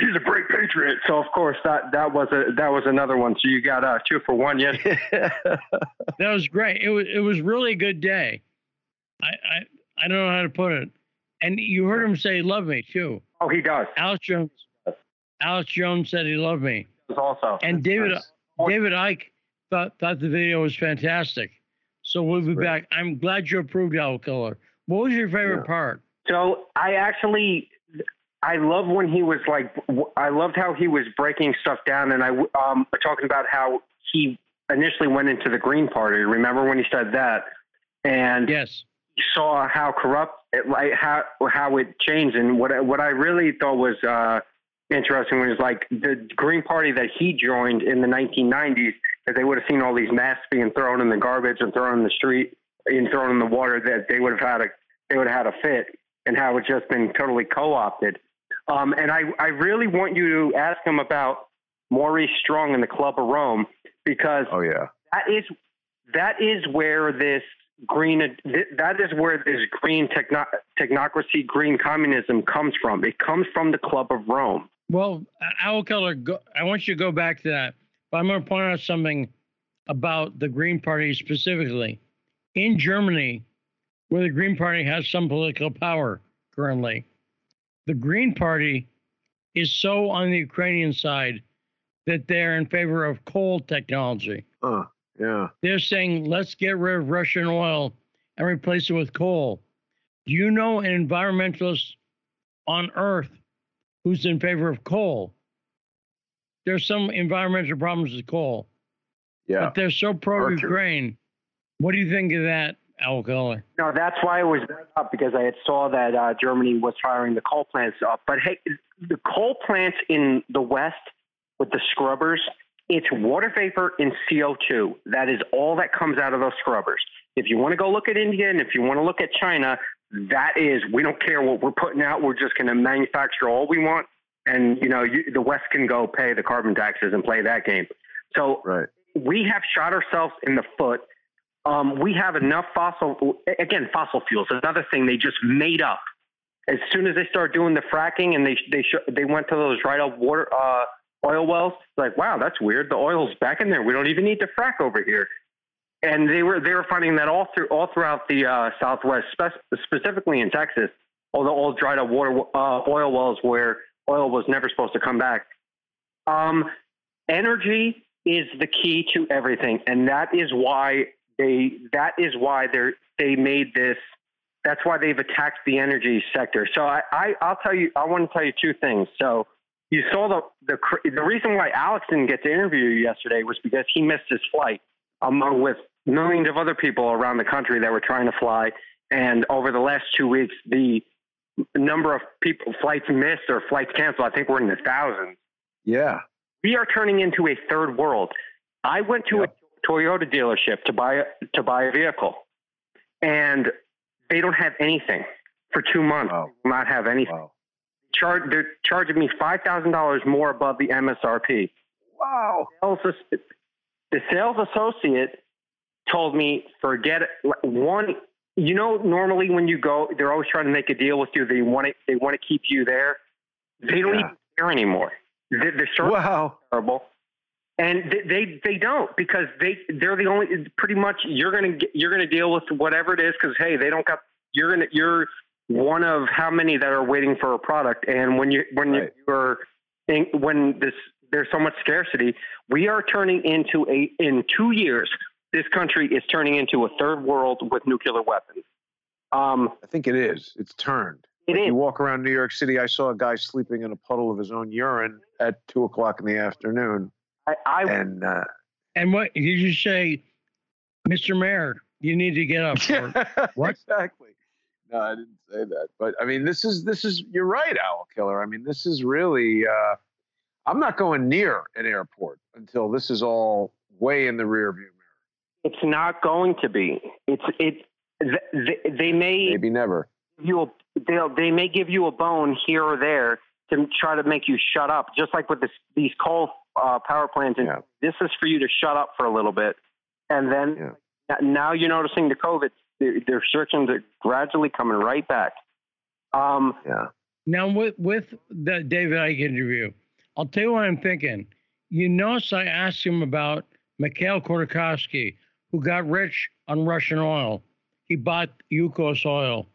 S5: he's a great patriot. So, of course, that, that was a that was another one. So you got uh, two for one. Yes.
S1: that was great. It was it was really a good day. I, I I don't know how to put it. And you heard him say "love me" too.
S5: Oh, he does.
S1: Alex Jones. Alex Jones said he loved me.
S5: Also.
S1: And David
S5: nice.
S1: David Icke thought thought the video was fantastic. So we'll be back. I'm glad you approved Owl Killer. What was your favorite
S2: Yeah.
S1: part?
S5: So I actually, I love when he was like, I loved how he was breaking stuff down, and I um talking about how he initially went into the Green Party. Remember when he said that? And
S1: Yes.
S5: saw how corrupt, it, like how how it changed, and what I- what I really thought was uh, interesting was like the Green Party that he joined in the 1990s, that they would have seen all these masks being thrown in the garbage and thrown in the street and thrown in the water, that they would have had a they would have had a fit, and how it's just been totally co-opted. Um, and I I really want you to ask him about Maurice Strong and the Club of Rome because
S2: Oh, yeah.
S5: that is that is where this green that is where this green techno, technocracy green communism comes from it comes from the club of rome
S1: Well, Owl Killer, go, I want you to go back to that. But I'm going to point out something about the Green Party specifically. In Germany, where the Green Party has some political power currently, the Green Party is so on the Ukrainian side that they're in favor of coal technology.
S2: Uh, yeah.
S1: They're saying, let's get rid of Russian oil and replace it with coal. Do you know an environmentalist on Earth who's in favor of coal? There's some environmental problems with coal,
S2: Yeah.
S1: but they're so pro. Ukraine. What do you think of that, Owl Killer?
S5: no that's why it was up because i had saw that uh, germany was firing the coal plants up. But hey the coal plants in the west with the scrubbers it's water vapor and co2 that is all that comes out of those scrubbers. If you want to go look at india and if you want to look at china that is we don't care what we're putting out we're just going to manufacture all we want. And you know you, the west can go pay the carbon taxes and play that game. So
S2: Right.
S5: we have shot ourselves in the foot um, we have enough fossil again fossil fuels. Another thing they just made up. As soon as they start doing the fracking and they they they went to those dried up water uh, oil wells like wow that's weird. The oil's back in there. We don't even need to frack over here. And they were they were finding that all through all throughout the uh, southwest spe- specifically in Texas all the old dried up water uh, oil wells where oil was never supposed to come back. Um, energy is the key to everything. And that is why they that is why they're they made this that's why they've attacked the energy sector so I, I i'll tell you i want to tell you two things so you saw the the the reason why Alex didn't get to interview you yesterday was because he missed his flight, along with millions of other people around the country that were trying to fly. And over the last two weeks, the number of people flights missed or flights canceled, I think we're in the thousands.
S2: Yeah.
S5: We are turning into a third world. I went to yep. Toyota dealership to buy a, to buy a vehicle, and they don't have anything for two months. Wow. Not have anything. Wow. Char- they're charging me five thousand dollars more above the MSRP.
S2: Wow.
S5: The sales associate told me, forget it. One, you know, normally when you go, they're always trying to make a deal with you. They want to, they want to keep you there. They don't yeah. even care anymore. They're, they're
S2: wow.
S5: terrible, and they, they don't because they they're the only. Pretty much, you're gonna you're gonna deal with whatever it is because hey, they don't got. You're gonna you're one of how many that are waiting for a product, and when you when right. you're in, when this there's so much scarcity, we are turning into a in two years this country is turning into a third world with nuclear weapons. Um,
S2: I think it is. It's turned.
S5: It
S2: like
S5: is.
S2: You walk around New York City. I saw a guy sleeping in a puddle of his own urine at two o'clock in the afternoon.
S5: I, I
S2: and uh,
S1: and what did you say, Mr. Mayor? You need to get up.
S2: Yeah, what exactly? No, I didn't say that. But I mean, this is this is. You're right, Owl Killer. I mean, this is really. Uh, I'm not going near an airport until this is all way in the rear view Mirror.
S5: it's not going to be. It's it. They, they may
S2: maybe never.
S5: You they'll they may give you a bone here or there to try to make you shut up, just like with this, these coal uh, power plants. And
S2: yeah.
S5: this is for you to shut up for a little bit, and then
S2: yeah.
S5: now you're noticing the COVID. The, the restrictions are gradually coming right back. Um,
S2: yeah.
S1: Now with with the David Icke interview, I'll tell you what I'm thinking. You notice I asked him about Mikhail Khodorkovsky, who got rich on Russian oil. He bought Yukos oil.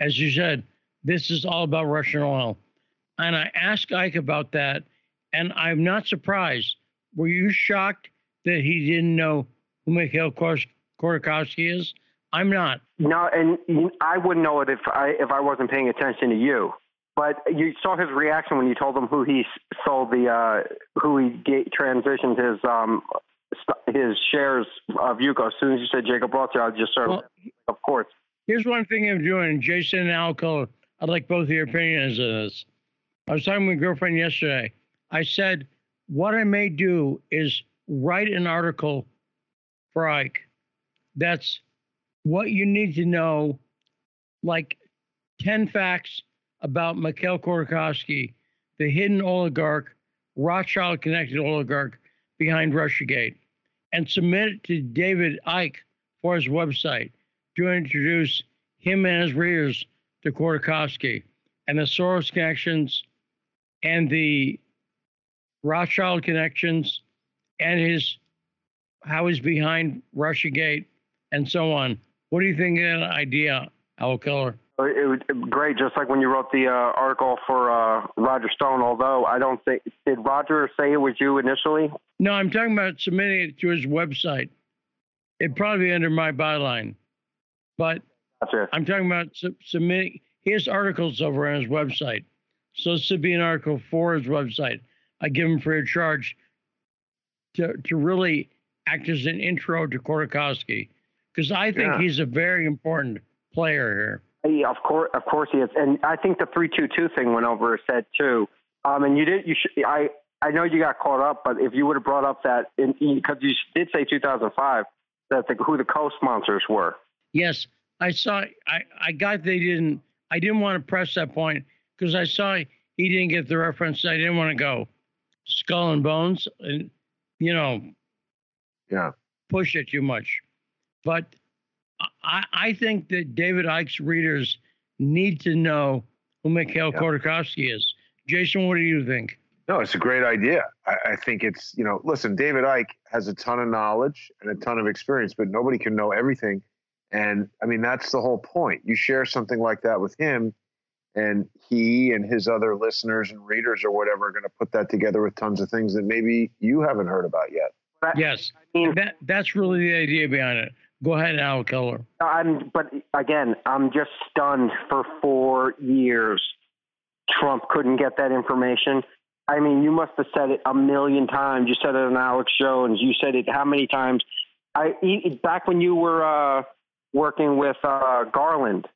S1: As you said, this is all about Russian oil. And I asked Icke about that, and I'm not surprised. Were you shocked that he didn't know who Mikhail Khodorkovsky is? I'm not.
S5: No, and I wouldn't know it if I if I wasn't paying attention to you. But you saw his reaction when you told him who he sold the uh, who he transitioned his um, his shares of Yuko. As soon as you said Jacob Rothschild, I just sort of, well, of course.
S1: Here's one thing I'm doing, Jason and Alco. I'd like both of your opinions on this. I was talking with my girlfriend yesterday. I said, what I may do is write an article for Icke. That's what you need to know, like 10 facts about Mikhail Khodorkovsky, the hidden oligarch, Rothschild connected oligarch behind Russiagate and submit it to David Icke for his website to introduce him and his readers to Khodorkovsky and the Soros connections and the Rothschild connections and his how he's behind Russiagate and so on. What do you think of that idea, Owl Killer?
S5: It was great, just like when you wrote the uh, article for uh, Roger Stone. Although I don't think did Roger say it was you initially.
S1: No, I'm talking about submitting it to his website. It'd probably be under my byline, but
S5: gotcha.
S1: I'm talking about su- submitting his articles over on his website. So this would be an article for his website. I give him free of charge to to really act as an intro to Khodorkovsky because I think yeah. he's a very important player here.
S5: Yeah, of course, of course he is, and I think the three two two thing went over his head too. Um, and you did, you should, I, I know you got caught up, but if you would have brought up that, because you did say 2005, that the, who the co-sponsors were.
S1: Yes, I saw. I, I got they didn't. I didn't want to press that point because I saw he didn't get the reference. I didn't want to go skull and bones, and you know,
S2: yeah,
S1: push it too much. But I, I think that David Icke's readers need to know who Mikhail yeah. Khodorkovsky is. Jason, what do you think?
S2: No, it's a great idea. I, I, think it's, you know, listen, David ike has a ton of knowledge and a ton of experience, but nobody can know everything. And I mean, that's the whole point. You share something like that with him, and he and his other listeners and readers or whatever are going to put that together with tons of things that maybe you haven't heard about yet.
S1: Yes, that that's really the idea behind it. Go ahead, Owl Killer.
S5: I'm, but again, I'm just stunned. For four years, Trump couldn't get that information. I mean, you must have said it a million times. You said it on Alex Jones. You said it how many times? I back when you were uh, working with uh, Garland.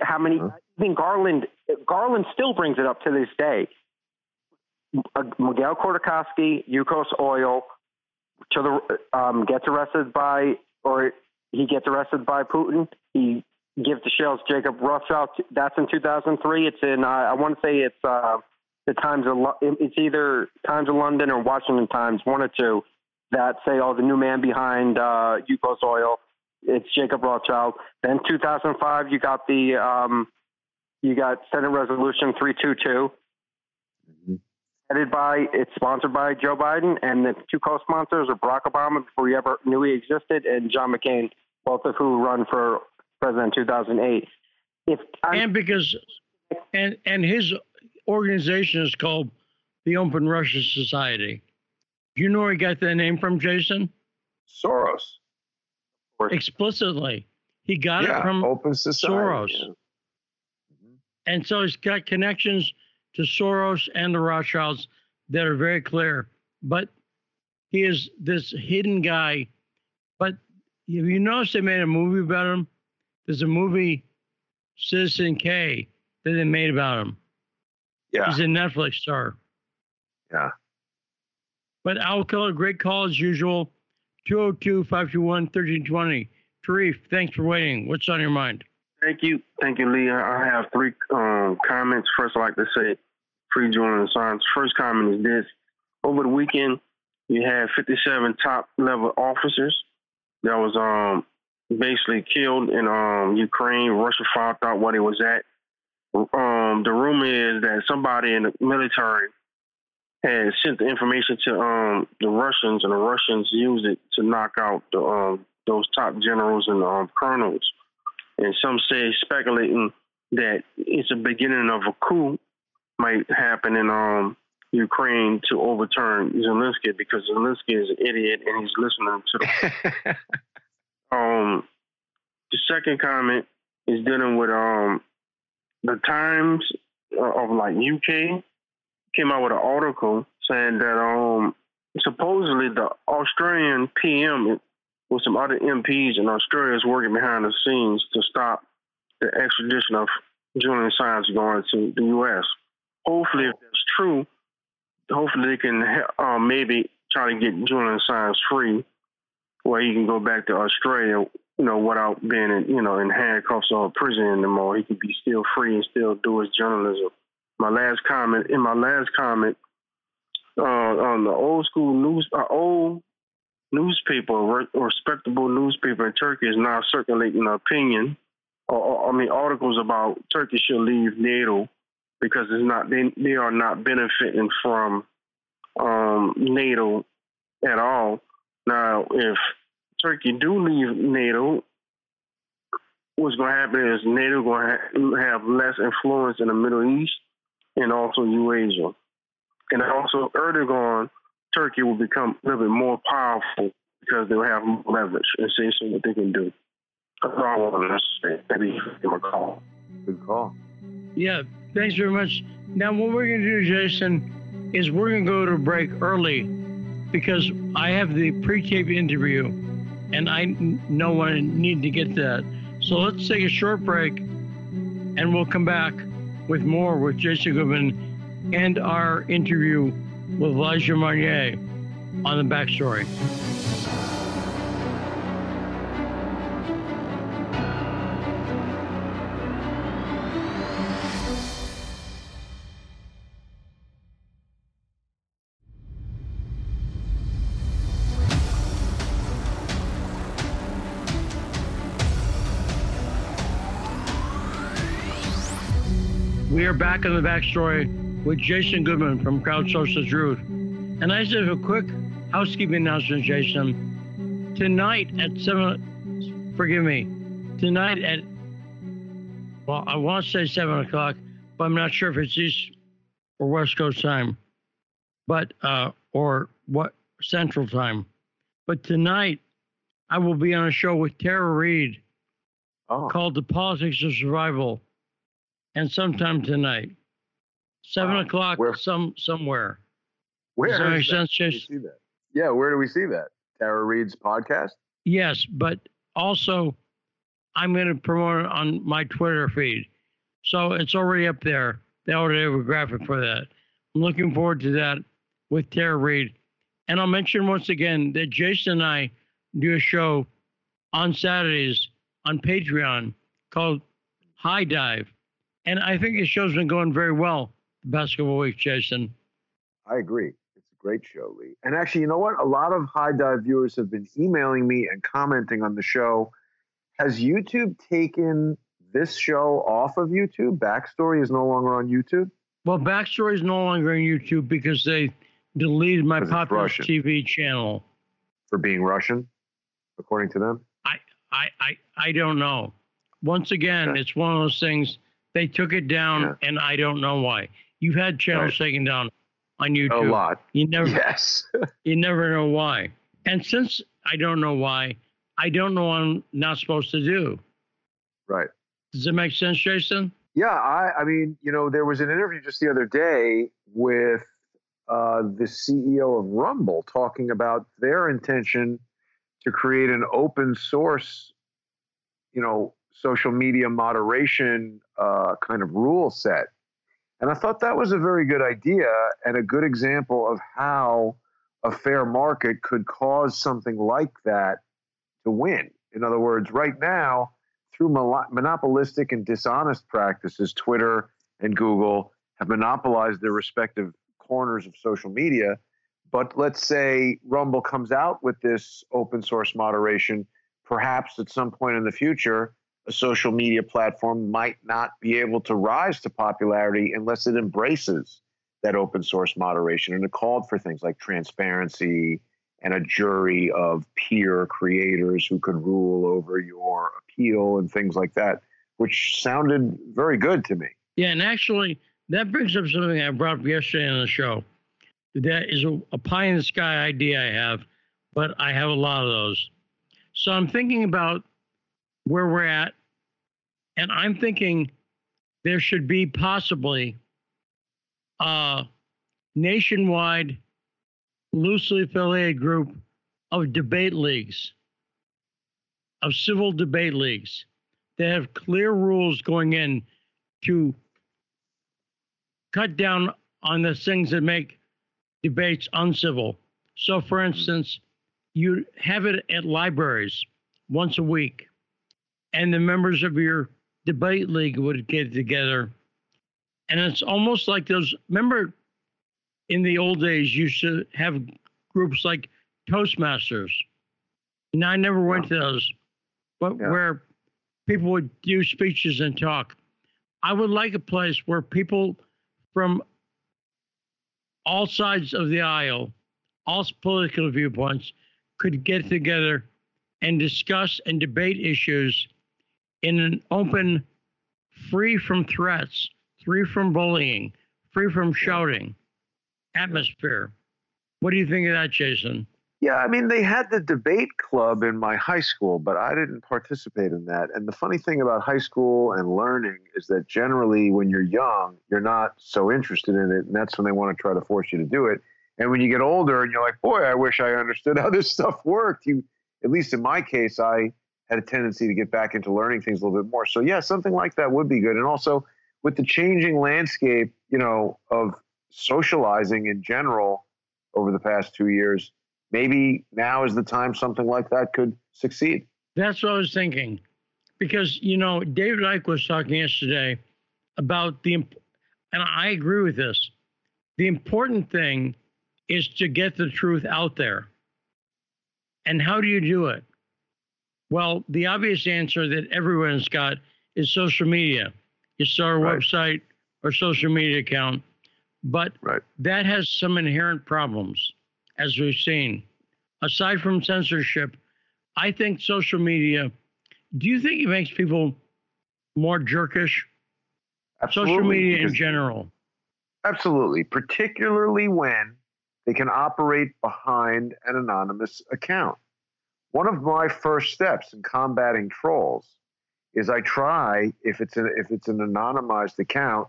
S5: How many? Uh-huh. I think Garland Garland still brings it up to this day. Uh, Miguel Khodorkovsky, Yukos Oil, the um, gets arrested by, or he gets arrested by Putin. He gives the shells Jacob Rothschild. That's in 2003. It's in uh, I want to say it's uh, the Times of it's either Times of London or Washington Times, one or two, that say, "Oh, the new man behind uh, Yukos Oil." It's Jacob Rothschild. Then 2005, you got the um, you got Senate Resolution 322. Mm-hmm headed by, it's sponsored by Joe Biden, and the two co-sponsors are Barack Obama before he ever knew he existed, and John McCain, both of who run for president in 2008.
S1: If I'm, and because, and and his organization is called the Open Russia Society. Do you know where he got that name from, Jason?
S2: Soros.
S1: Explicitly, he got
S2: yeah,
S1: it from
S2: Open Society.
S1: Soros. And so he's got connections to Soros and the Rothschilds that are very clear. But he is this hidden guy. But have you noticed they made a movie about him? There's a movie, Citizen K, that they made about him.
S2: Yeah.
S1: He's a Netflix star.
S2: Yeah.
S1: But Owl Killer, great call as usual. 202 521 1320. Tarif, thanks for waiting. What's on your mind?
S6: Thank you. Thank you, Lee. I have three um, comments. First, I'd like to say free the signs. First comment is this. Over the weekend, you had 57 top level officers that was um, basically killed in um, Ukraine. Russia found out what it was at. Um, the rumor is that somebody in the military had sent the information to um, the Russians, and the Russians used it to knock out the, um, those top generals and um, colonels and some say speculating that it's a beginning of a coup might happen in um, Ukraine to overturn Zelensky because Zelensky is an idiot and he's listening to the. um, the second comment is dealing with um, the Times of like UK came out with an article saying that um, supposedly the Australian PM with some other MPs in Australia is working behind the scenes to stop the extradition of Julian Assange going to the U.S. Hopefully, if that's true, hopefully they can uh, maybe try to get Julian Assange free, where he can go back to Australia, you know, without being, in, you know, in handcuffs or prison anymore. He can be still free and still do his journalism. My last comment, in my last comment, uh, on the old school news, uh, old newspaper, or respectable newspaper in Turkey is now circulating an opinion, or, or, I mean, articles about Turkey should leave NATO because it's not they they are not benefiting from um, NATO at all. Now, if Turkey do leave NATO, what's going to happen is NATO going to have less influence in the Middle East and also Eurasia, and also Erdogan Turkey will become a little bit more powerful because they'll have more leverage and see what they can do. That's all I want to say. Maybe give them a call.
S2: Good call.
S1: Yeah, thanks very much. Now, what we're going to do, Jason, is we're going to go to break early because I have the pre-tape interview and I know when I need to get that. So let's take a short break and we'll come back with more with Jason Goodman and our interview with Elijah Magnier on the backstory. We are back in the backstory with Jason Goodman from Crowdsource the Truth. And I just have a quick housekeeping announcement, Jason. Tonight at 7, forgive me, tonight at, well, I want to say 7 o'clock, but I'm not sure if it's East or West Coast time, but, uh, or what, Central time. But tonight, I will be on a show with Tara Reid oh. called The Politics of Survival, and sometime tonight. Seven
S2: Wow.
S1: o'clock
S2: Where-
S1: some somewhere.
S2: Where
S1: Does that make
S2: that?
S1: sense,
S2: Where do we
S1: Jason?
S2: see that? Yeah, where do we see that? Tara Reid's podcast.
S1: Yes, but also I'm going to promote it on my Twitter feed. So it's already up there. They already have a graphic for that. I'm looking forward to that with Tara Reid. And I'll mention once again that Jason and I do a show on Saturdays on Patreon called High Dive. And I think the show's been going very well the past couple of weeks, Jason.
S2: I agree. It's a great show, Lee. And actually, you know what? A lot of high dive viewers have been emailing me and commenting on the show. Has YouTube taken this show off of YouTube? Backstory is no longer on YouTube.
S1: Well, Backstory is no longer on YouTube because they deleted my popular
S2: Russian.
S1: TV channel.
S2: for being Russian, according to them.
S1: I, I, I don't know. Once again,
S2: Okay.
S1: it's one of those things. They took it down,
S2: Yeah.
S1: and I don't know why. You've had channels taken down on YouTube.
S2: A lot.
S1: You never,
S2: Yes.
S1: you never know why. And since I don't know why, I don't know what I'm not supposed to do.
S2: right.
S1: Does it make sense, Jason?
S2: Yeah, I, I mean, you know, there was an interview just the other day with uh, the CEO of Rumble talking about their intention to create an open source, you know, social media moderation uh, kind of rule set. And I thought that was a very good idea and a good example of how a fair market could cause something like that to win. In other words, right now, through monopolistic and dishonest practices, Twitter and Google have monopolized their respective corners of social media. But let's say Rumble comes out with this open source moderation, perhaps at some point in the future, a social media platform might not be able to rise to popularity unless it embraces that open source moderation. And it called for things like transparency and a jury of peer creators who could rule over your appeal and things like that, which sounded very good to me.
S1: Yeah, and actually, that brings up something I brought up yesterday on the show. That is a, a pie in the sky idea I have, but I have a lot of those. So I'm thinking about where we're at, and I'm thinking there should be possibly a nationwide, loosely affiliated group of debate leagues, of civil debate leagues that have clear rules going in to cut down on the things that make debates uncivil. So, for instance, you have it at libraries once a week, and the members of your debate league would get together. And it's almost like those. Remember, in the old days, you used to have groups like Toastmasters. Now, I never went to those, but
S2: Yeah.
S1: where people would do speeches and talk. I would like a place where people from all sides of the aisle, all political viewpoints, could get together and discuss and debate issues in an open, free from threats, free from bullying, free from shouting atmosphere. What do you think of that, Jason?
S2: Yeah, I mean, they had the debate club in my high school, but I didn't participate in that. And the funny thing about high school and learning is that generally, when you're young, you're not so interested in it, and that's when they want to try to force you to do it. And when you get older and you're like, boy, I wish I understood how this stuff worked, you, at least in my case, I had a tendency to get back into learning things a little bit more. So, yeah, something like that would be good. And also, with the changing landscape, you know, of socializing in general over the past two years, maybe now is the time something like that could succeed.
S1: That's what I was thinking. Because, you know, David Icke was talking yesterday about the, and I agree with this. The important thing is to get the truth out there. And how do you do it? Well, the obvious answer that everyone's got is social media. You start a
S2: Right.
S1: website or social media account, but
S2: Right.
S1: that has some inherent problems, as we've seen. Aside from censorship, I think social media. Do you think it makes people more jerkish?
S2: Absolutely.
S1: Social media in general.
S2: Absolutely, particularly when they can operate behind an anonymous account. One of my first steps in combating trolls is I try if it's an if it's an anonymized account,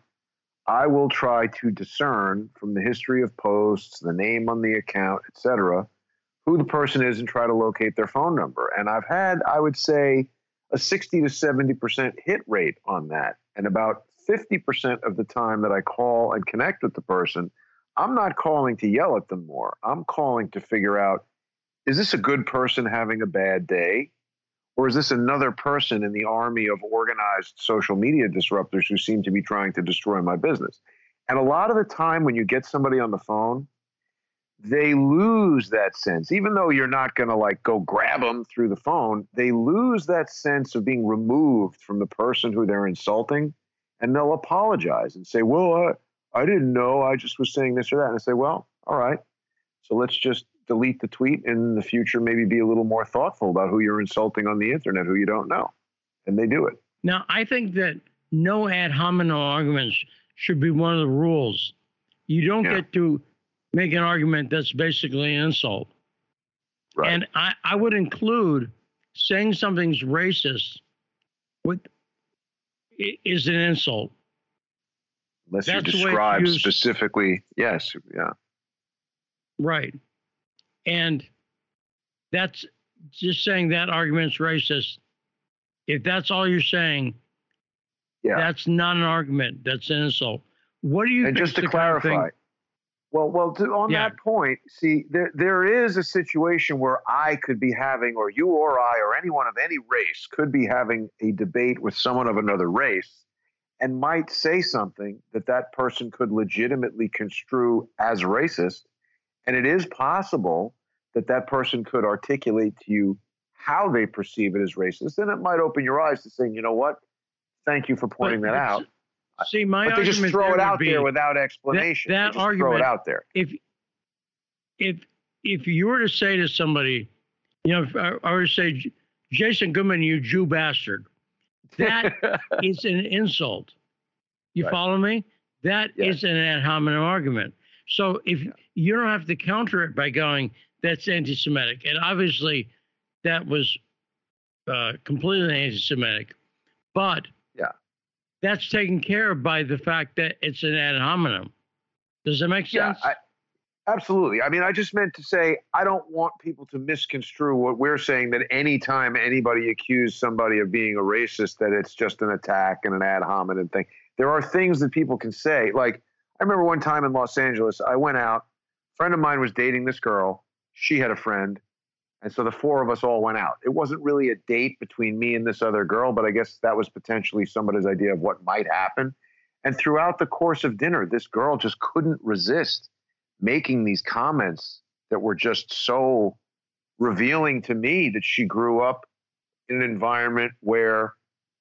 S2: I will try to discern from the history of posts, the name on the account, etc., who the person is and try to locate their phone number. And I've had, I would say, a 60 to 70% hit rate on that. And about 50% of the time that I call and connect with the person, I'm not calling to yell at them more. I'm calling to figure out is this a good person having a bad day? Or is this another person in the army of organized social media disruptors who seem to be trying to destroy my business? And a lot of the time, when you get somebody on the phone, they lose that sense. Even though you're not going to like go grab them through the phone, they lose that sense of being removed from the person who they're insulting. And they'll apologize and say, Well, uh, I didn't know. I just was saying this or that. And I say, Well, all right. So let's just delete the tweet and in the future maybe be a little more thoughtful about who you're insulting on the internet who you don't know. And they do it.
S1: Now, I think that no ad hominem arguments should be one of the rules. You don't yeah. get to make an argument that's basically an insult. Right. And I, I would include saying something's racist with is an insult.
S2: Unless that's you describe specifically, yes, yeah.
S1: Right. And that's just saying that argument's racist. If that's all you're saying, yeah. that's not an argument. That's an insult. What do you?
S2: And just to clarify, kind of well, well, to, on yeah. that point, see, there there is a situation where I could be having, or you or I, or anyone of any race could be having a debate with someone of another race, and might say something that that person could legitimately construe as racist, and it is possible that that person could articulate to you how they perceive it as racist, and it might open your eyes to saying, you know what, thank you for pointing but that out.
S1: See, my
S2: but
S1: they
S2: just throw it out there without explanation.
S1: That, that argument,
S2: throw it out there.
S1: If if if you were to say to somebody, you know, I, I were to say, Jason Goodman, you Jew bastard, that is an insult. You right. follow me? That yeah. is an ad hominem argument. So if you don't have to counter it by going, that's anti-Semitic, and obviously that was uh, completely anti-Semitic, but
S2: yeah,
S1: that's taken care of by the fact that it's an ad hominem. Does that make sense?
S2: Yeah, I, absolutely. I mean, I just meant to say I don't want people to misconstrue what we're saying that anytime anybody accuses somebody of being a racist, that it's just an attack and an ad hominem thing. There are things that people can say. Like, I remember one time in Los Angeles, I went out, a friend of mine was dating this girl. She had a friend. And so the four of us all went out. It wasn't really a date between me and this other girl, but I guess that was potentially somebody's idea of what might happen. And throughout the course of dinner, this girl just couldn't resist making these comments that were just so revealing to me that she grew up in an environment where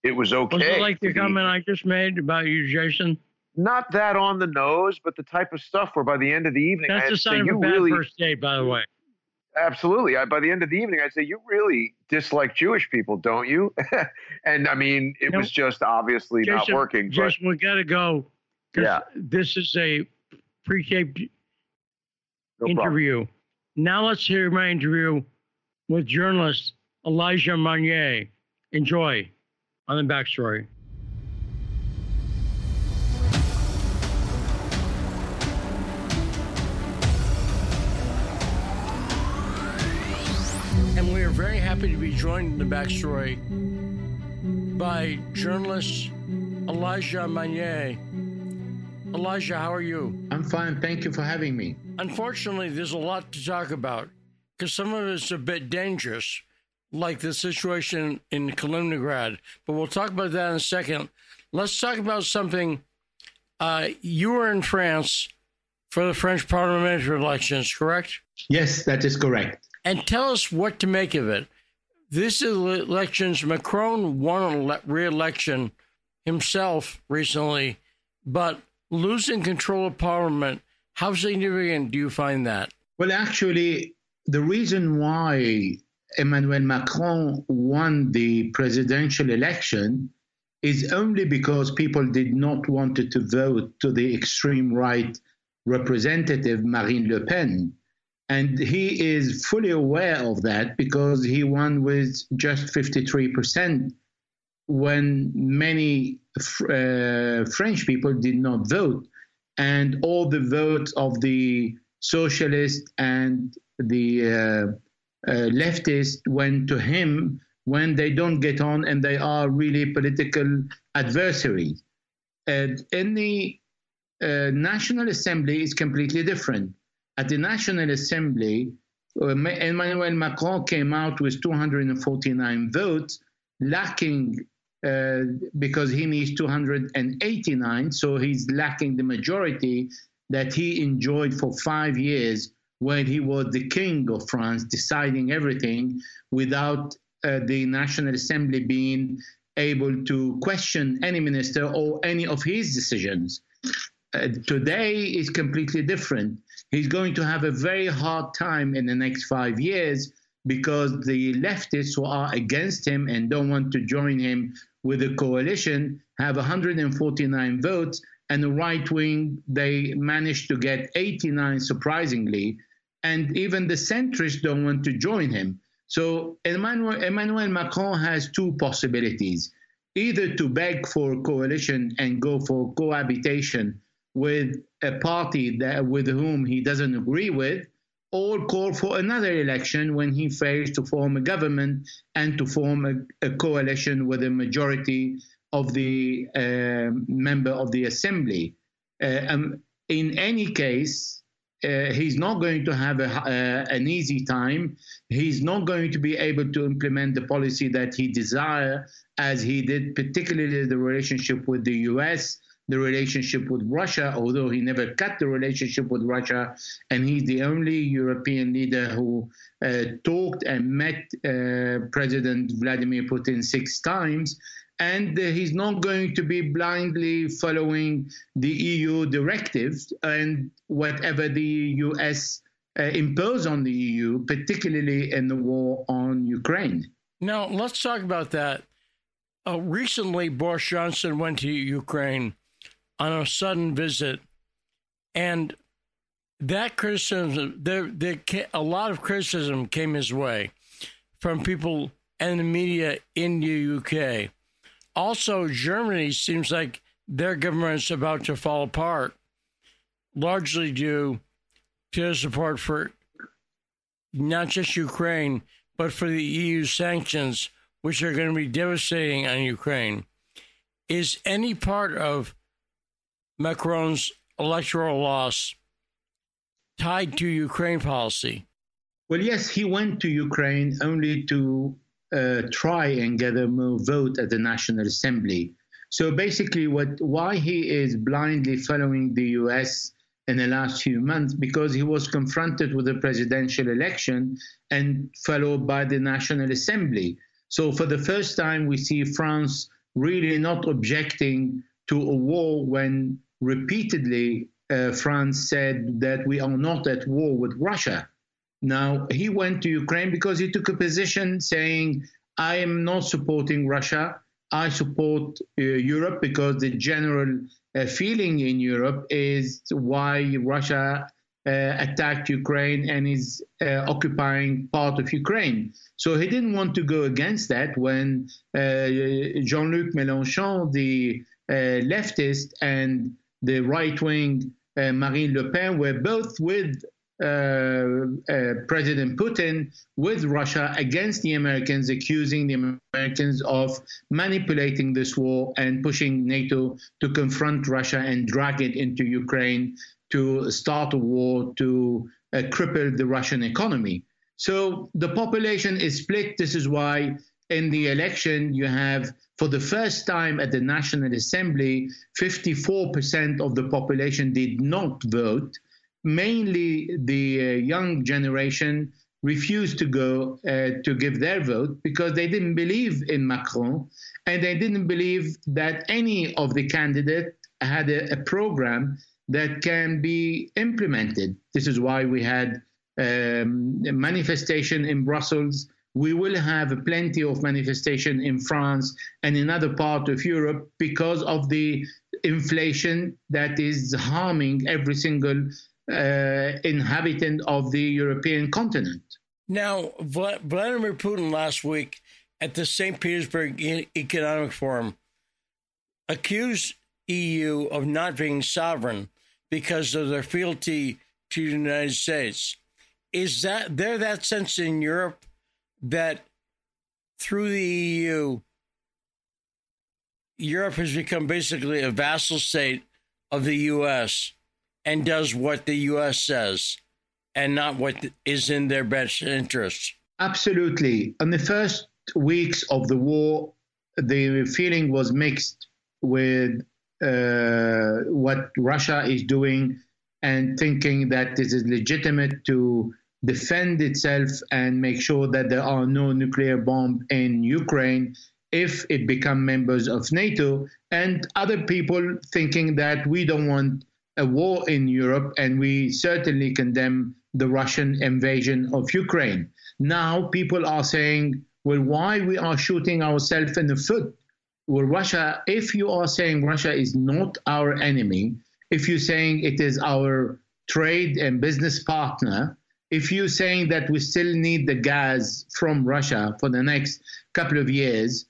S2: it was okay. Was
S1: it like the comment I just made about you, Jason?
S2: Not that on the nose, but the type of stuff where by the end of the evening,
S1: that's a sign of a bad really, first date, by the way.
S2: Absolutely. I, by the end of the evening, I'd say, You really dislike Jewish people, don't you? and I mean, it was just obviously Jason, not working.
S1: Jason, but, we got to go. Yeah. This is a pre taped no interview. Problem. Now let's hear my interview with journalist Elijah Magnier. Enjoy on the backstory. Very happy to be joined in the backstory by journalist Elijah Magnier. Elijah, how are you?
S7: I'm fine. Thank you for having me.
S1: Unfortunately, there's a lot to talk about because some of it's a bit dangerous, like the situation in Kaliningrad. But we'll talk about that in a second. Let's talk about something. Uh, you were in France for the French parliamentary elections, correct?
S7: Yes, that is correct
S1: and tell us what to make of it. This is elections, Macron won a re-election himself recently, but losing control of parliament, how significant do you find that?
S7: Well, actually, the reason why Emmanuel Macron won the presidential election is only because people did not want to vote to the extreme right representative Marine Le Pen. And he is fully aware of that because he won with just 53%. when many uh, French people did not vote, and all the votes of the socialist and the uh, uh, leftists went to him when they don't get on and they are really political adversaries. And in the uh, National Assembly is completely different. At the National Assembly, uh, Emmanuel Macron came out with 249 votes, lacking uh, because he needs 289, so he's lacking the majority that he enjoyed for five years when he was the king of France, deciding everything without uh, the National Assembly being able to question any minister or any of his decisions. Uh, today is completely different. He's going to have a very hard time in the next five years because the leftists who are against him and don't want to join him with a coalition have 149 votes, and the right wing they managed to get 89 surprisingly, and even the centrists don't want to join him. So Emmanuel, Emmanuel Macron has two possibilities either to beg for coalition and go for cohabitation with a party that with whom he doesn't agree with, or call for another election when he fails to form a government and to form a, a coalition with a majority of the uh, member of the assembly. Uh, um, in any case, uh, he's not going to have a, uh, an easy time. He's not going to be able to implement the policy that he desires, as he did, particularly the relationship with the U.S., the relationship with Russia, although he never cut the relationship with Russia, and he's the only European leader who uh, talked and met uh, President Vladimir Putin six times and he's not going to be blindly following the EU directives and whatever the US uh, impose on the EU, particularly in the war on Ukraine.
S1: Now, let's talk about that. Uh, recently, Boris Johnson went to Ukraine on a sudden visit, and that criticism, there, there, a lot of criticism came his way from people and the media in the UK. Also, Germany seems like their government's about to fall apart, largely due to support for not just Ukraine, but for the EU sanctions, which are going to be devastating on Ukraine. Is any part of Macron's electoral loss tied to Ukraine policy?
S7: Well, yes, he went to Ukraine only to uh, try and get a vote at the National Assembly. So basically, what why he is blindly following the U.S. in the last few months because he was confronted with a presidential election and followed by the National Assembly. So for the first time, we see France really not objecting to a war when repeatedly uh, France said that we are not at war with Russia. Now, he went to Ukraine because he took a position saying, I am not supporting Russia. I support uh, Europe because the general uh, feeling in Europe is why Russia uh, attacked Ukraine and is uh, occupying part of Ukraine. So he didn't want to go against that when uh, Jean Luc Mélenchon, the uh, leftist, and the right wing Marine Le Pen were both with uh, uh, President Putin with Russia against the Americans, accusing the Americans of manipulating this war and pushing NATO to confront Russia and drag it into Ukraine to start a war to uh, cripple the Russian economy. So the population is split. This is why in the election you have, for the first time at the National Assembly, 54% of the population did not vote mainly the uh, young generation refused to go uh, to give their vote because they didn't believe in Macron and they didn't believe that any of the candidates had a, a program that can be implemented. This is why we had um, a manifestation in Brussels. We will have plenty of manifestation in France and in other parts of Europe because of the inflation that is harming every single uh, inhabitant of the European continent.
S1: Now, Vladimir Putin last week at the St. Petersburg Economic Forum accused EU of not being sovereign because of their fealty to the United States. Is that there that sense in Europe that through the EU, Europe has become basically a vassal state of the U.S. and does what the U.S. says and not what is in their best interest?
S7: Absolutely. In the first weeks of the war, the feeling was mixed with uh, what Russia is doing and thinking that this is legitimate to defend itself and make sure that there are no nuclear bombs in Ukraine if it become members of NATO, and other people thinking that we don't want a war in Europe and we certainly condemn the Russian invasion of Ukraine. Now people are saying, well, why we are shooting ourselves in the foot? Well, Russia, if you are saying Russia is not our enemy, if you're saying it is our trade and business partner, if you're saying that we still need the gas from Russia for the next couple of years,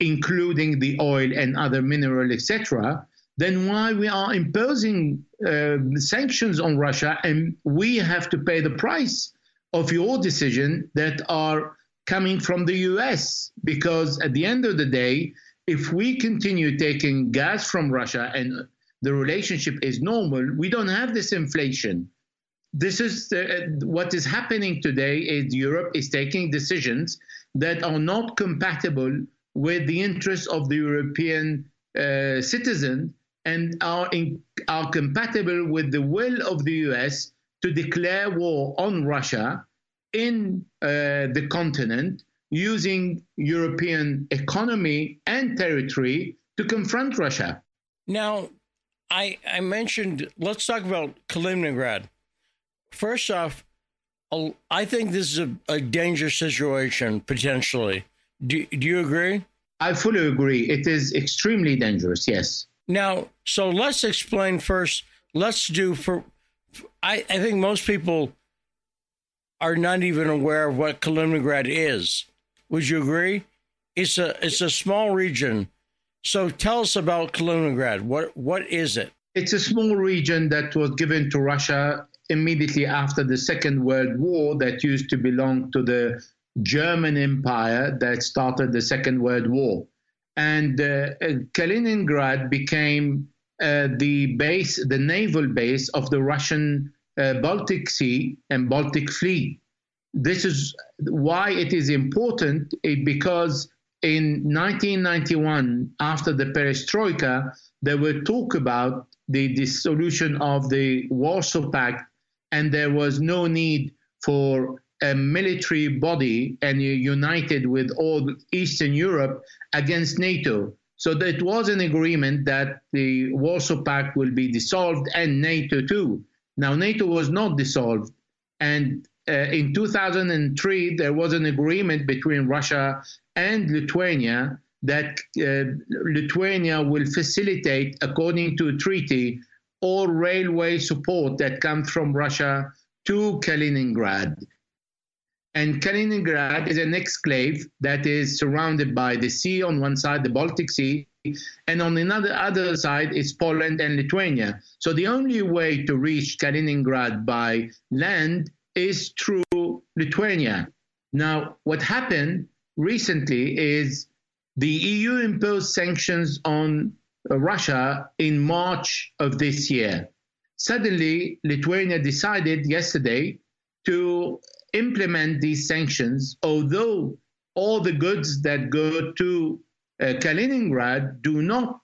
S7: including the oil and other mineral, etc., then why we are imposing uh, sanctions on Russia and we have to pay the price of your decision that are coming from the US? Because at the end of the day, if we continue taking gas from Russia and the relationship is normal, we don't have this inflation this is what is happening today is Europe is taking decisions that are not compatible with the interests of the European uh, citizen and are in, are compatible with the will of the US to declare war on Russia in uh, the continent using European economy and territory to confront Russia.
S1: Now, I, I mentioned, let's talk about Kaliningrad first off, I think this is a, a dangerous situation potentially. Do, do you agree?
S7: I fully agree. It is extremely dangerous, yes.
S1: Now, so let's explain first. Let's do for, I, I think most people are not even aware of what Kaliningrad is. Would you agree? It's a it's a small region. So tell us about Kaliningrad. What what is it?
S7: It's a small region that was given to Russia immediately after the Second World War that used to belong to the German Empire that started the Second World War. And uh, Kaliningrad became uh, the base, the naval base of the Russian uh, Baltic Sea and Baltic Fleet. This is why it is important because in 1991, after the perestroika, there were talk about the dissolution of the Warsaw Pact and there was no need for a military body and united with all Eastern Europe against NATO. So that was an agreement that the Warsaw Pact will be dissolved and NATO too. Now, NATO was not dissolved. And uh, in 2003, there was an agreement between Russia and Lithuania that uh, Lithuania will facilitate, according to a treaty, all railway support that comes from Russia to Kaliningrad. And Kaliningrad is an exclave that is surrounded by the sea on one side, the Baltic Sea, and on another other side is Poland and Lithuania. So the only way to reach Kaliningrad by land is through Lithuania. Now, what happened recently is the EU imposed sanctions on Russia in March of this year. Suddenly, Lithuania decided yesterday to implement these sanctions, although all the goods that go to uh, Kaliningrad do not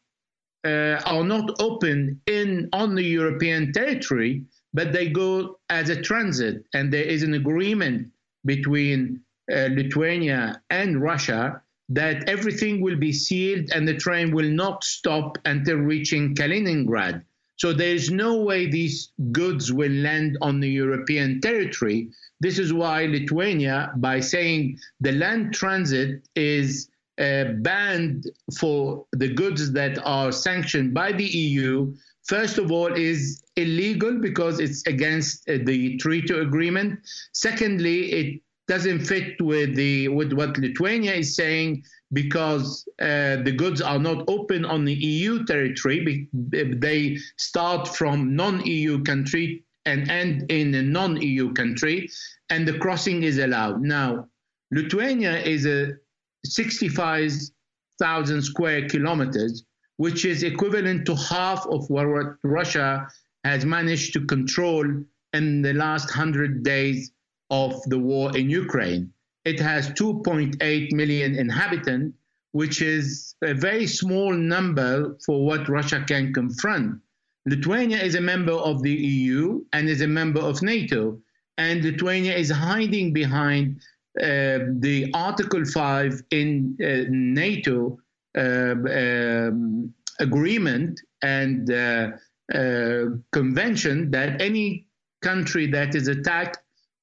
S7: uh, are not open in on the European territory, but they go as a transit, and there is an agreement between uh, Lithuania and Russia that everything will be sealed and the train will not stop until reaching Kaliningrad. So there is no way these goods will land on the European territory. This is why Lithuania, by saying the land transit is uh, banned for the goods that are sanctioned by the EU, first of all, is illegal because it's against uh, the treaty agreement. Secondly, it doesn't fit with the with what Lithuania is saying because uh, the goods are not open on the EU territory. They start from non-EU country and end in a non-EU country, and the crossing is allowed. Now, Lithuania is a 65,000 square kilometers, which is equivalent to half of what Russia has managed to control in the last 100 days of the war in Ukraine. It has 2.8 million inhabitants, which is a very small number for what Russia can confront. Lithuania is a member of the EU and is a member of NATO, and Lithuania is hiding behind uh, the Article 5 in uh, NATO uh, um, agreement and uh, uh, convention that any country that is attacked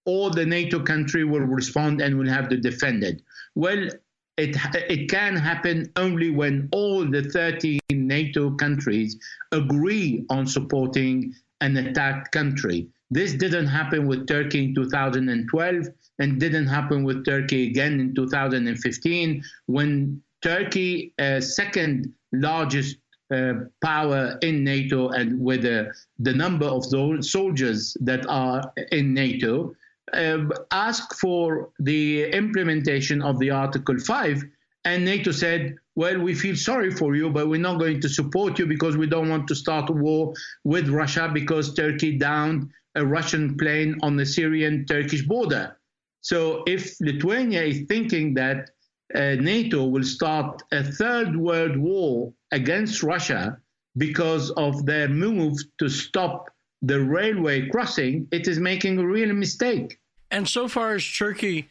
S7: or the NATO country will respond and will have to defend it. Well, it, it can happen only when all the 13 NATO countries agree on supporting an attacked country. This didn't happen with Turkey in 2012 and didn't happen with Turkey again in 2015 when Turkey, uh, second largest uh, power in NATO and with uh, the number of those soldiers that are in NATO, asked for the implementation of the Article 5. And NATO said, well, we feel sorry for you, but we're not going to support you because we don't want to start a war with Russia because Turkey downed a Russian plane on the Syrian Turkish border. So if Lithuania is thinking that uh, NATO will start a third world war against Russia because of their move to stop the railway crossing, it is making a real mistake.
S1: And so far, has Turkey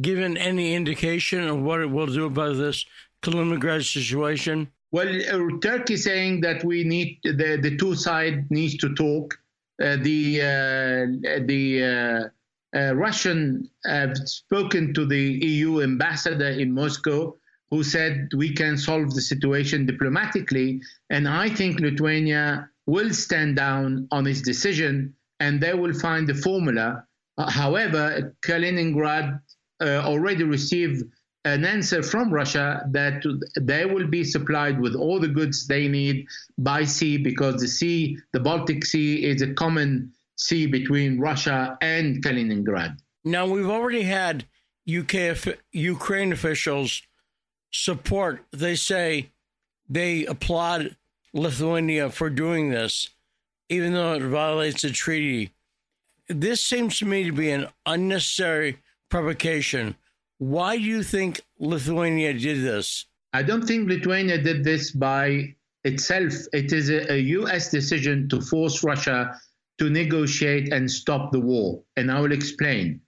S1: given any indication of what it will do about this Kaliningrad situation?
S7: Well, uh, Turkey saying that we need the the two side needs to talk. Uh, the uh, the uh, uh, Russian have spoken to the EU ambassador in Moscow, who said we can solve the situation diplomatically. And I think Lithuania will stand down on its decision, and they will find the formula however, Kaliningrad uh, already received an answer from Russia that they will be supplied with all the goods they need by sea because the sea, the Baltic Sea, is a common sea between Russia and Kaliningrad.
S1: Now, we've already had UK, Ukraine officials support, they say they applaud Lithuania for doing this, even though it violates the treaty this seems to me to be an unnecessary provocation. Why do you think Lithuania did this?
S7: I don't think Lithuania did this by itself. It is a, a U.S. decision to force Russia to negotiate and stop the war. And I will explain.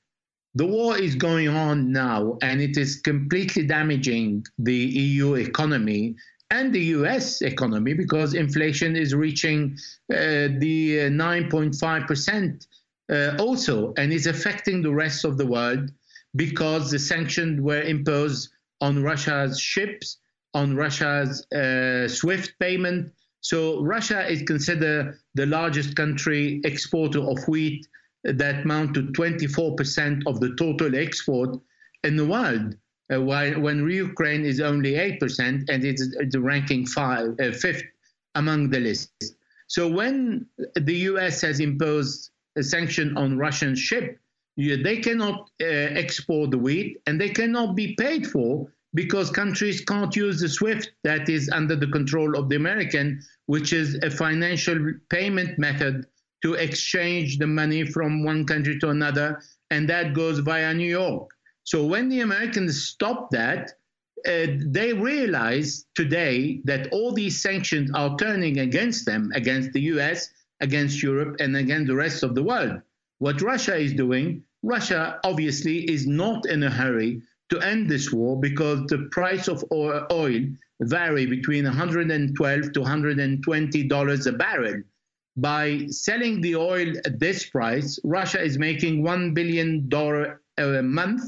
S7: The war is going on now, and it is completely damaging the EU economy and the US economy because inflation is reaching uh, the 9.5% uh, also, and is affecting the rest of the world because the sanctions were imposed on Russia's ships, on Russia's uh, SWIFT payment. So Russia is considered the largest country exporter of wheat that amount to 24% of the total export in the world, uh, while when Ukraine is only 8% and it's the ranking five, uh, fifth among the list. So when the US has imposed a sanction on Russian ship, they cannot uh, export the wheat and they cannot be paid for because countries can't use the SWIFT that is under the control of the American, which is a financial payment method to exchange the money from one country to another, and that goes via New York. So when the Americans stop that, uh, they realize today that all these sanctions are turning against them, against the US, against Europe and against the rest of the world. What Russia is doing, Russia obviously is not in a hurry to end this war because the price of oil vary between 112 to 120 dollars a barrel. By selling the oil at this price, Russia is making one billion dollar a month,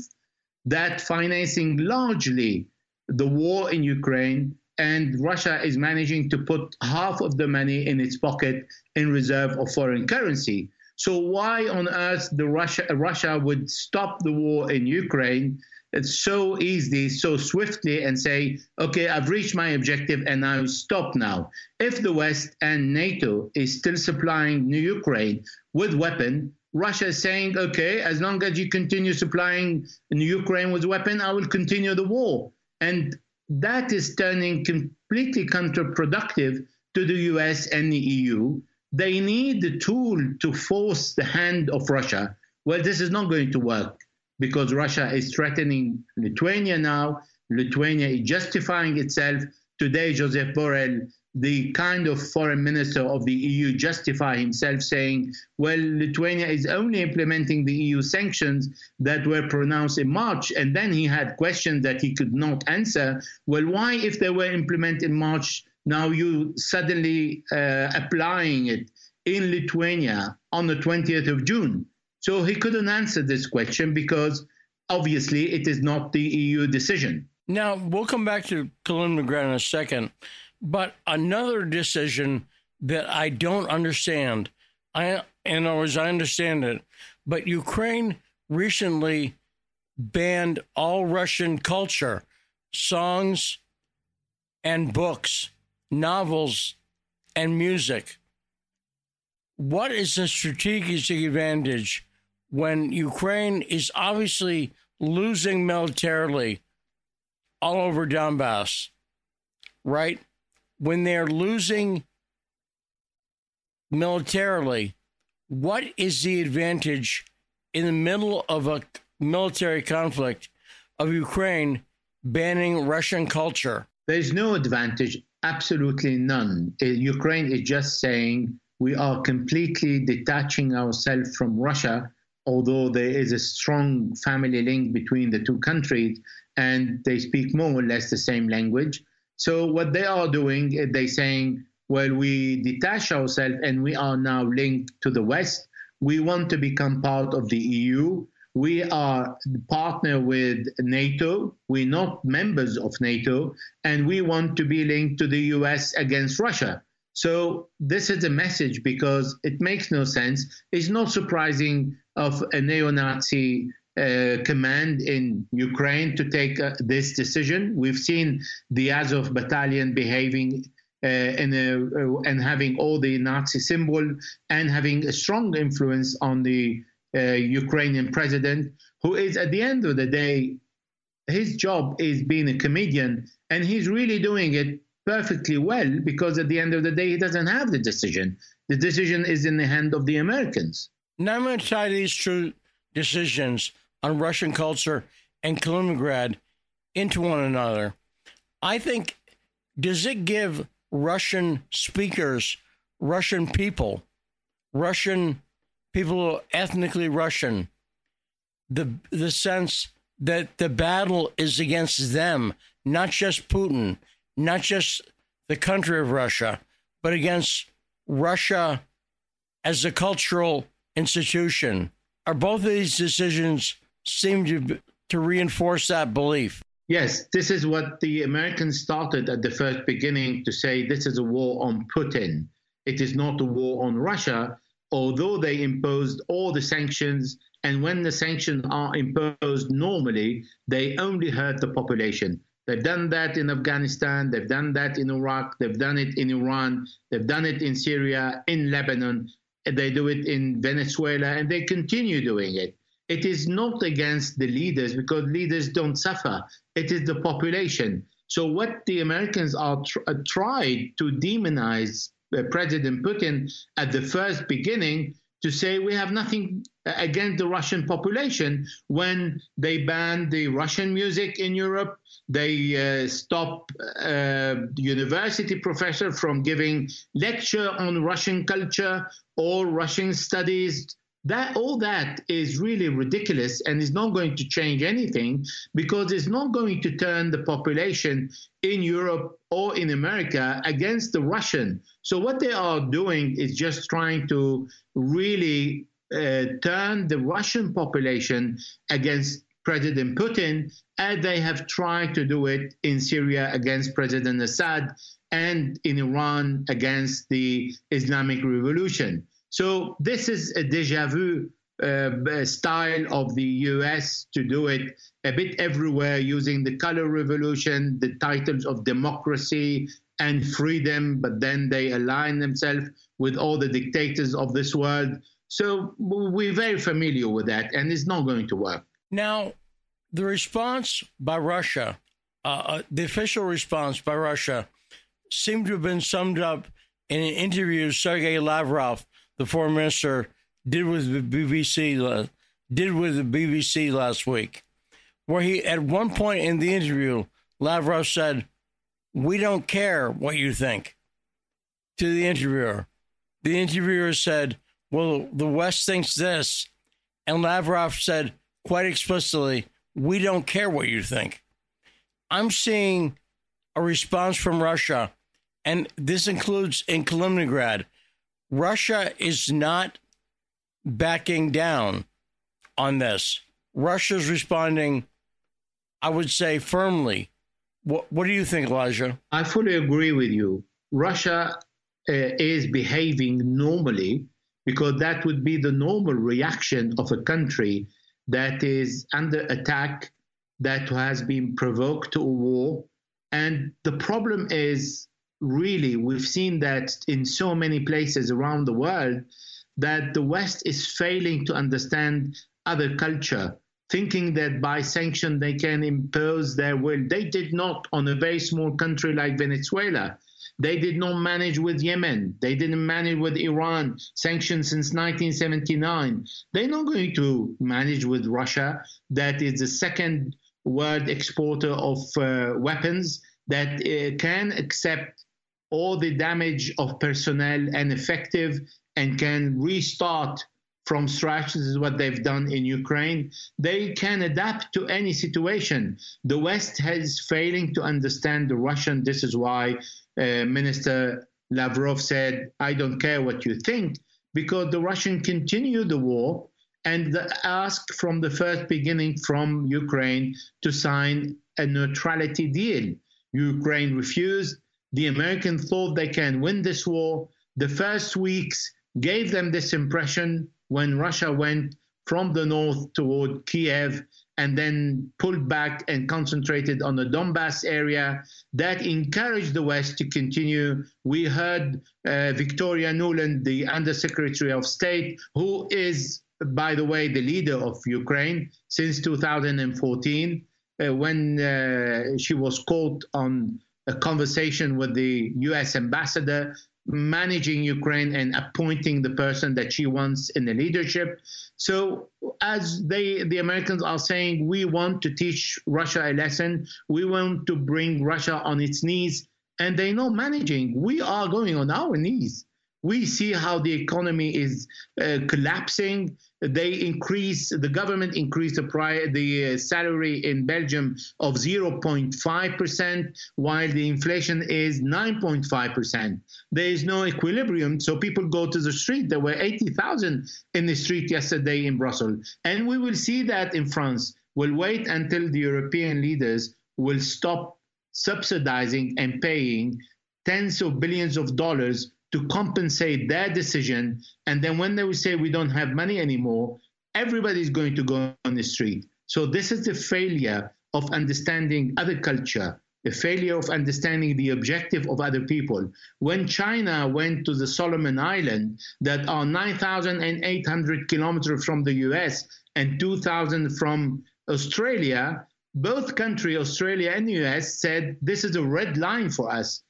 S7: that financing largely the war in Ukraine and Russia is managing to put half of the money in its pocket in reserve of foreign currency. So why on earth the Russia Russia would stop the war in Ukraine so easily, so swiftly, and say, okay, I've reached my objective and I'll stop now. If the West and NATO is still supplying New Ukraine with weapon, Russia is saying, okay, as long as you continue supplying Ukraine with weapon, I will continue the war. And that is turning completely counterproductive to the US and the EU. They need the tool to force the hand of Russia. Well, this is not going to work because Russia is threatening Lithuania now. Lithuania is justifying itself. Today, Joseph Borrell, the kind of foreign minister of the EU, justify himself saying, well, Lithuania is only implementing the EU sanctions that were pronounced in March. And then he had questions that he could not answer. Well, why, if they were implemented in March, now you suddenly uh, applying it in Lithuania on the 20th of June? So he couldn't answer this question because obviously it is not the EU decision.
S1: Now, we'll come back to Kaliningrad in a second, but another decision that I don't understand, I, other words, I understand it, but Ukraine recently banned all Russian culture, songs and books, novels and music. What is the strategic advantage when Ukraine is obviously losing militarily all over Donbass, right? When they're losing militarily, what is the advantage in the middle of a military conflict of Ukraine banning Russian culture?
S7: There's no advantage, absolutely none. Uh, Ukraine is just saying we are completely detaching ourselves from Russia although there is a strong family link between the two countries and they speak more or less the same language. So what they are doing is they saying, well, we detach ourselves and we are now linked to the West. We want to become part of the EU. We are partner with NATO. We're not members of NATO, and we want to be linked to the US against Russia. So this is a message because it makes no sense. It's not surprising of a neo-Nazi uh, command in Ukraine to take uh, this decision. We've seen the Azov battalion behaving uh, a, uh, and having all the Nazi symbol and having a strong influence on the uh, Ukrainian president, who is at the end of the day, his job is being a comedian, and he's really doing it perfectly well because at the end of the day, he doesn't have the decision. The decision is in the hand of the Americans.
S1: Going these two decisions on Russian culture and Kaliningrad into one another. I think, does it give Russian speakers, Russian people, Russian people ethnically Russian, the the sense that the battle is against them, not just Putin, not just the country of Russia, but against Russia as a cultural institution. Are both of these decisions seem to to reinforce that belief?
S7: Yes, this is what the Americans started at the first beginning to say this is a war on Putin. It is not a war on Russia, although they imposed all the sanctions. And when the sanctions are imposed normally, they only hurt the population. They've done that in Afghanistan, they've done that in Iraq, they've done it in Iran, they've done it in Syria, in Lebanon, they do it in Venezuela, and they continue doing it. It is not against the leaders because leaders don't suffer. It is the population. So what the Americans are tr- uh, tried to demonize uh, President Putin at the first beginning to say we have nothing against the Russian population when they banned the Russian music in Europe. They uh, stop uh, university professor from giving lecture on Russian culture or Russian studies. That all that is really ridiculous and is not going to change anything because it's not going to turn the population in Europe or in America against the Russian. So what they are doing is just trying to really uh, turn the Russian population against President Putin, as they have tried to do it in Syria against President Assad and in Iran against the Islamic Revolution. So this is a deja vu uh, style of the US to do it a bit everywhere using the color revolution, the titles of democracy and freedom, but then they align themselves with all the dictators of this world. So we're very familiar with that, and it's not going to work.
S1: Now, the response by Russia, uh, uh the official response by Russia, seemed to have been summed up in an interview Sergei Lavrov, the foreign minister, did with the BBC uh, did with the BBC last week, where he at one point in the interview, Lavrov said, "We don't care what you think." To the interviewer, the interviewer said, "Well, the West thinks this," and Lavrov said quite explicitly, "We don't care what you think." I'm seeing a response from Russia, and this includes in Kaliningrad. Russia is not backing down on this. Russia's responding, I would say, firmly. What, what do you think, Elijah?
S7: I fully agree with you. Russia uh, is behaving normally because that would be the normal reaction of a country that is under attack, that has been provoked to a war. And the problem is really, we've seen that in so many places around the world that the West is failing to understand other culture, thinking that by sanction they can impose their will. They did not on a very small country like Venezuela. They did not manage with Yemen. They didn't manage with Iran, sanctions since 1979. They're not going to manage with Russia, that is the second world exporter of uh, weapons that uh, can accept all the damage of personnel and effective and can restart from scratch. This is what they've done in Ukraine. They can adapt to any situation. The West has failing to understand the Russian. This is why uh, Minister Lavrov said, "I don't care what you think," because the Russian continue the war and ask from the first beginning from Ukraine to sign a neutrality deal. Ukraine refused. The Americans thought they can win this war. The first weeks gave them this impression when Russia went from the north toward Kiev and then pulled back and concentrated on the Donbass area. That encouraged the West to continue. We heard uh, Victoria Nuland, the Undersecretary of State, who is, by the way, the leader of Ukraine since 2014, uh, when uh, she was caught on a conversation with the US ambassador managing Ukraine and appointing the person that she wants in the leadership. So as they the Americans are saying we want to teach Russia a lesson, we want to bring Russia on its knees and they're not managing. We are going on our knees. We see how the economy is uh, collapsing they increase the government increased the price the uh, salary in Belgium of 0.5 percent, while the inflation is 9.5 percent. There is no equilibrium, so people go to the street. There were 80,000 in the street yesterday in Brussels, and we will see that in France. We'll wait until the European leaders will stop subsidizing and paying tens of billions of dollars to compensate their decision. And then when they will say we don't have money anymore, everybody's going to go on the street. So this is the failure of understanding other culture, the failure of understanding the objective of other people. When China went to the Solomon Island, that are 9,800 kilometers from the US and 2,000 from Australia, both countries, Australia and US, said this is a red line for us.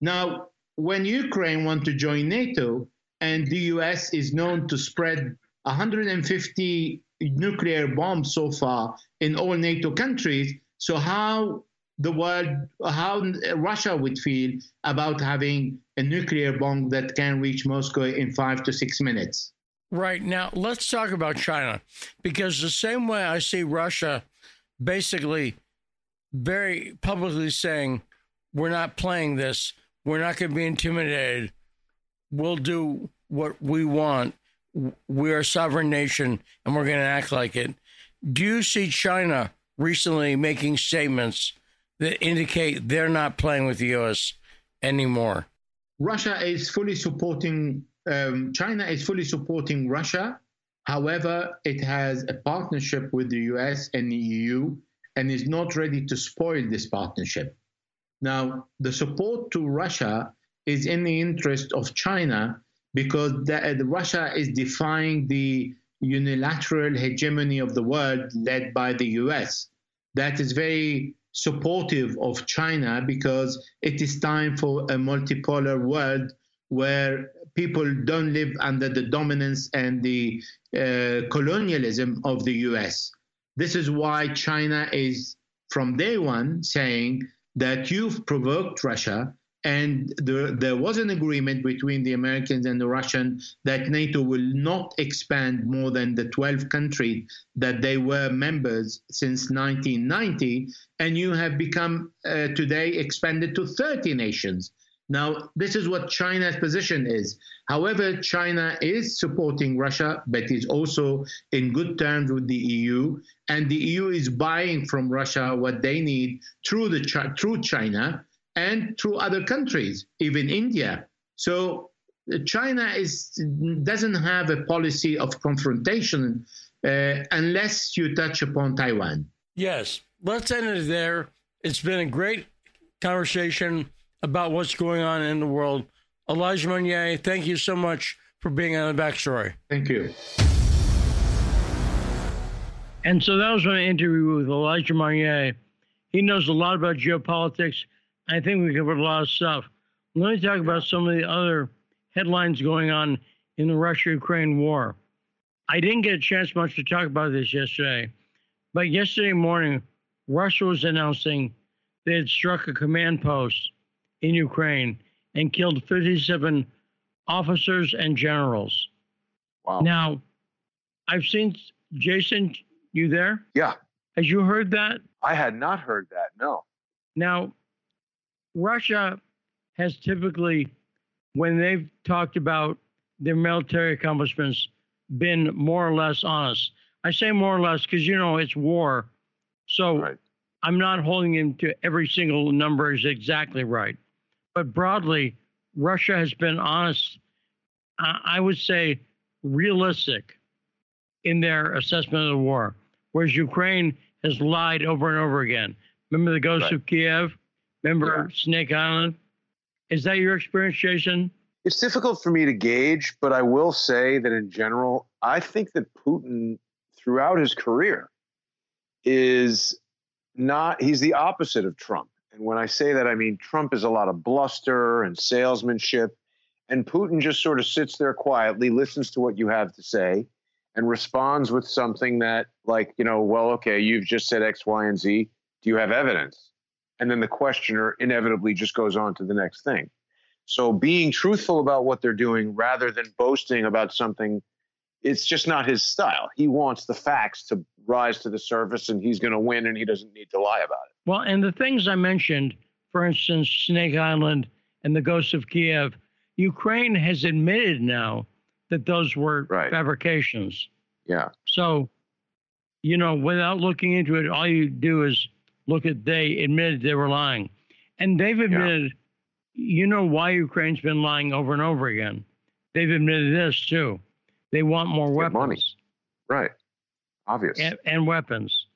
S7: Now, when Ukraine want to join NATO and the US is known to spread 150 nuclear bombs so far in all NATO countries, so how the world, how Russia would feel about having a nuclear bomb that can reach Moscow in five to six minutes.
S1: Right. Now, let's talk about China because the same way I see Russia basically very publicly saying, we're not playing this, we're not going to be intimidated. We'll do what we want. We're a sovereign nation and we're going to act like it. Do you see China recently making statements that indicate they're not playing with the U.S. anymore?
S7: Russia is fully supporting um, China is fully supporting Russia. However, it has a partnership with the US and the EU and is not ready to spoil this partnership. Now, the support to Russia is in the interest of China because the, the Russia is defying the unilateral hegemony of the world led by the US. That is very supportive of China because it is time for a multipolar world where people don't live under the dominance and the uh, colonialism of the US. This is why China is, from day one, saying that you've provoked Russia. And there, there was an agreement between the Americans and the Russians that NATO will not expand more than the 12 countries that they were members since 1990. And you have become uh, today expanded to 30 nations. Now, this is what China's position is. However, China is supporting Russia, but is also in good terms with the EU, and the EU is buying from Russia what they need through the through China and through other countries, even India. So China is doesn't have a policy of confrontation uh, unless you touch upon Taiwan.
S1: Yes, let's end it there. It's been a great conversation about what's going on in the world. Elijah Magnier, thank you so much for being on the backstory.
S7: Thank you.
S1: And so that was my interview with Elijah Magnier. He knows a lot about geopolitics. I think we covered a lot of stuff. Let me talk about some of the other headlines going on in the Russia Ukraine war. I didn't get a chance much to talk about this yesterday, but yesterday morning, Russia was announcing they had struck a command post in Ukraine and killed 57 officers and generals.
S2: Wow.
S1: Now, I've seen Jason, you there?
S2: Yeah.
S1: Has you heard that?
S2: I had not heard that. No.
S1: Now, Russia has typically, when they've talked about their military accomplishments, been more or less honest. I say more or less because, you know, it's war. So right. I'm not holding him to every single number is exactly right. But broadly, Russia has been honest, I would say realistic in their assessment of the war, whereas Ukraine has lied over and over again. Remember the ghost right. of Kiev? Remember yeah. Snake Island? Is that your experience, Jason?
S2: It's difficult for me to gauge, but I will say that in general, I think that Putin, throughout his career, is not, he's the opposite of Trump. And when I say that, I mean Trump is a lot of bluster and salesmanship. And Putin just sort of sits there quietly, listens to what you have to say, and responds with something that, like, you know, well, okay, you've just said X, Y, and Z. Do you have evidence? And then the questioner inevitably just goes on to the next thing. So being truthful about what they're doing rather than boasting about something, it's just not his style. He wants the facts to rise to the surface and he's going to win and he doesn't need to lie about it.
S1: Well, and the things I mentioned, for instance, Snake Island and the Ghost of Kiev, Ukraine has admitted now that those were right. fabrications.
S2: Yeah.
S1: So, you know, without looking into it, all you do is look at they admitted they were lying. And they've admitted, yeah. you know, why Ukraine's been lying over and over again. They've admitted this too. They want more weapons.
S2: Money. Right. Obvious.
S1: And, and weapons.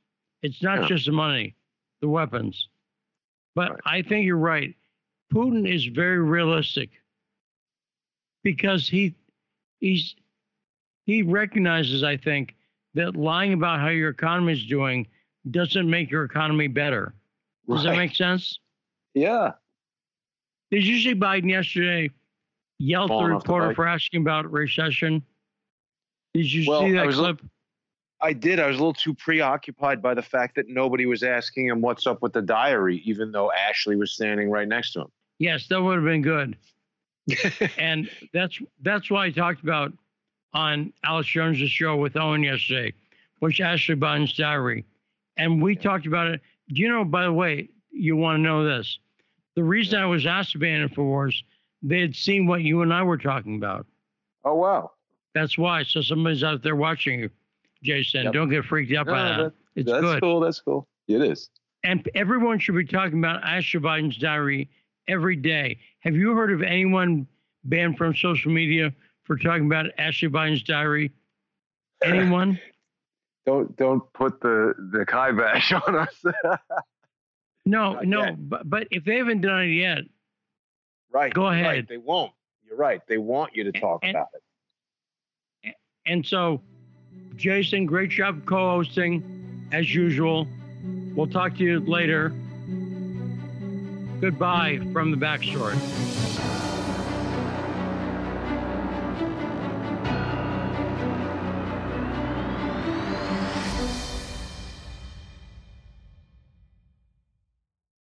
S1: It's not yeah. just the money the weapons. But right. I think you're right. Putin is very realistic because he he's he recognizes, I think, that lying about how your economy is doing doesn't make your economy better. Does right. that make sense?
S2: Yeah.
S1: Did you see Biden yesterday yell at the reporter for asking about recession? Did you well, see that clip?
S2: I did. I was a little too preoccupied by the fact that nobody was asking him what's up with the diary, even though Ashley was standing right next to him.
S1: Yes, that would have been good. and that's that's why I talked about on Alex Jones' show with Owen yesterday, which Ashley Biden's diary. And we talked about it. Do you know, by the way, you want to know this? The reason I was asked to be in Infowars, they had seen what you and I were talking about.
S2: Oh wow.
S1: That's why. So somebody's out there watching you. Jason. Yep. Don't get freaked out no, by that. that it's
S2: that's
S1: good.
S2: cool. That's cool. It is.
S1: And everyone should be talking about Ashley Biden's diary every day. Have you heard of anyone banned from social media for talking about Ashley Biden's diary? Anyone?
S2: don't don't put the the kibosh on us.
S1: no,
S2: Not
S1: no.
S2: yet.
S1: But but if they haven't done it yet,
S2: right.
S1: Go ahead.
S2: Right, they won't. You're right. They want you to talk
S1: And-
S2: about it.
S1: and so Jason, great job co-hosting as usual. We'll talk to you later. Goodbye from the backstory.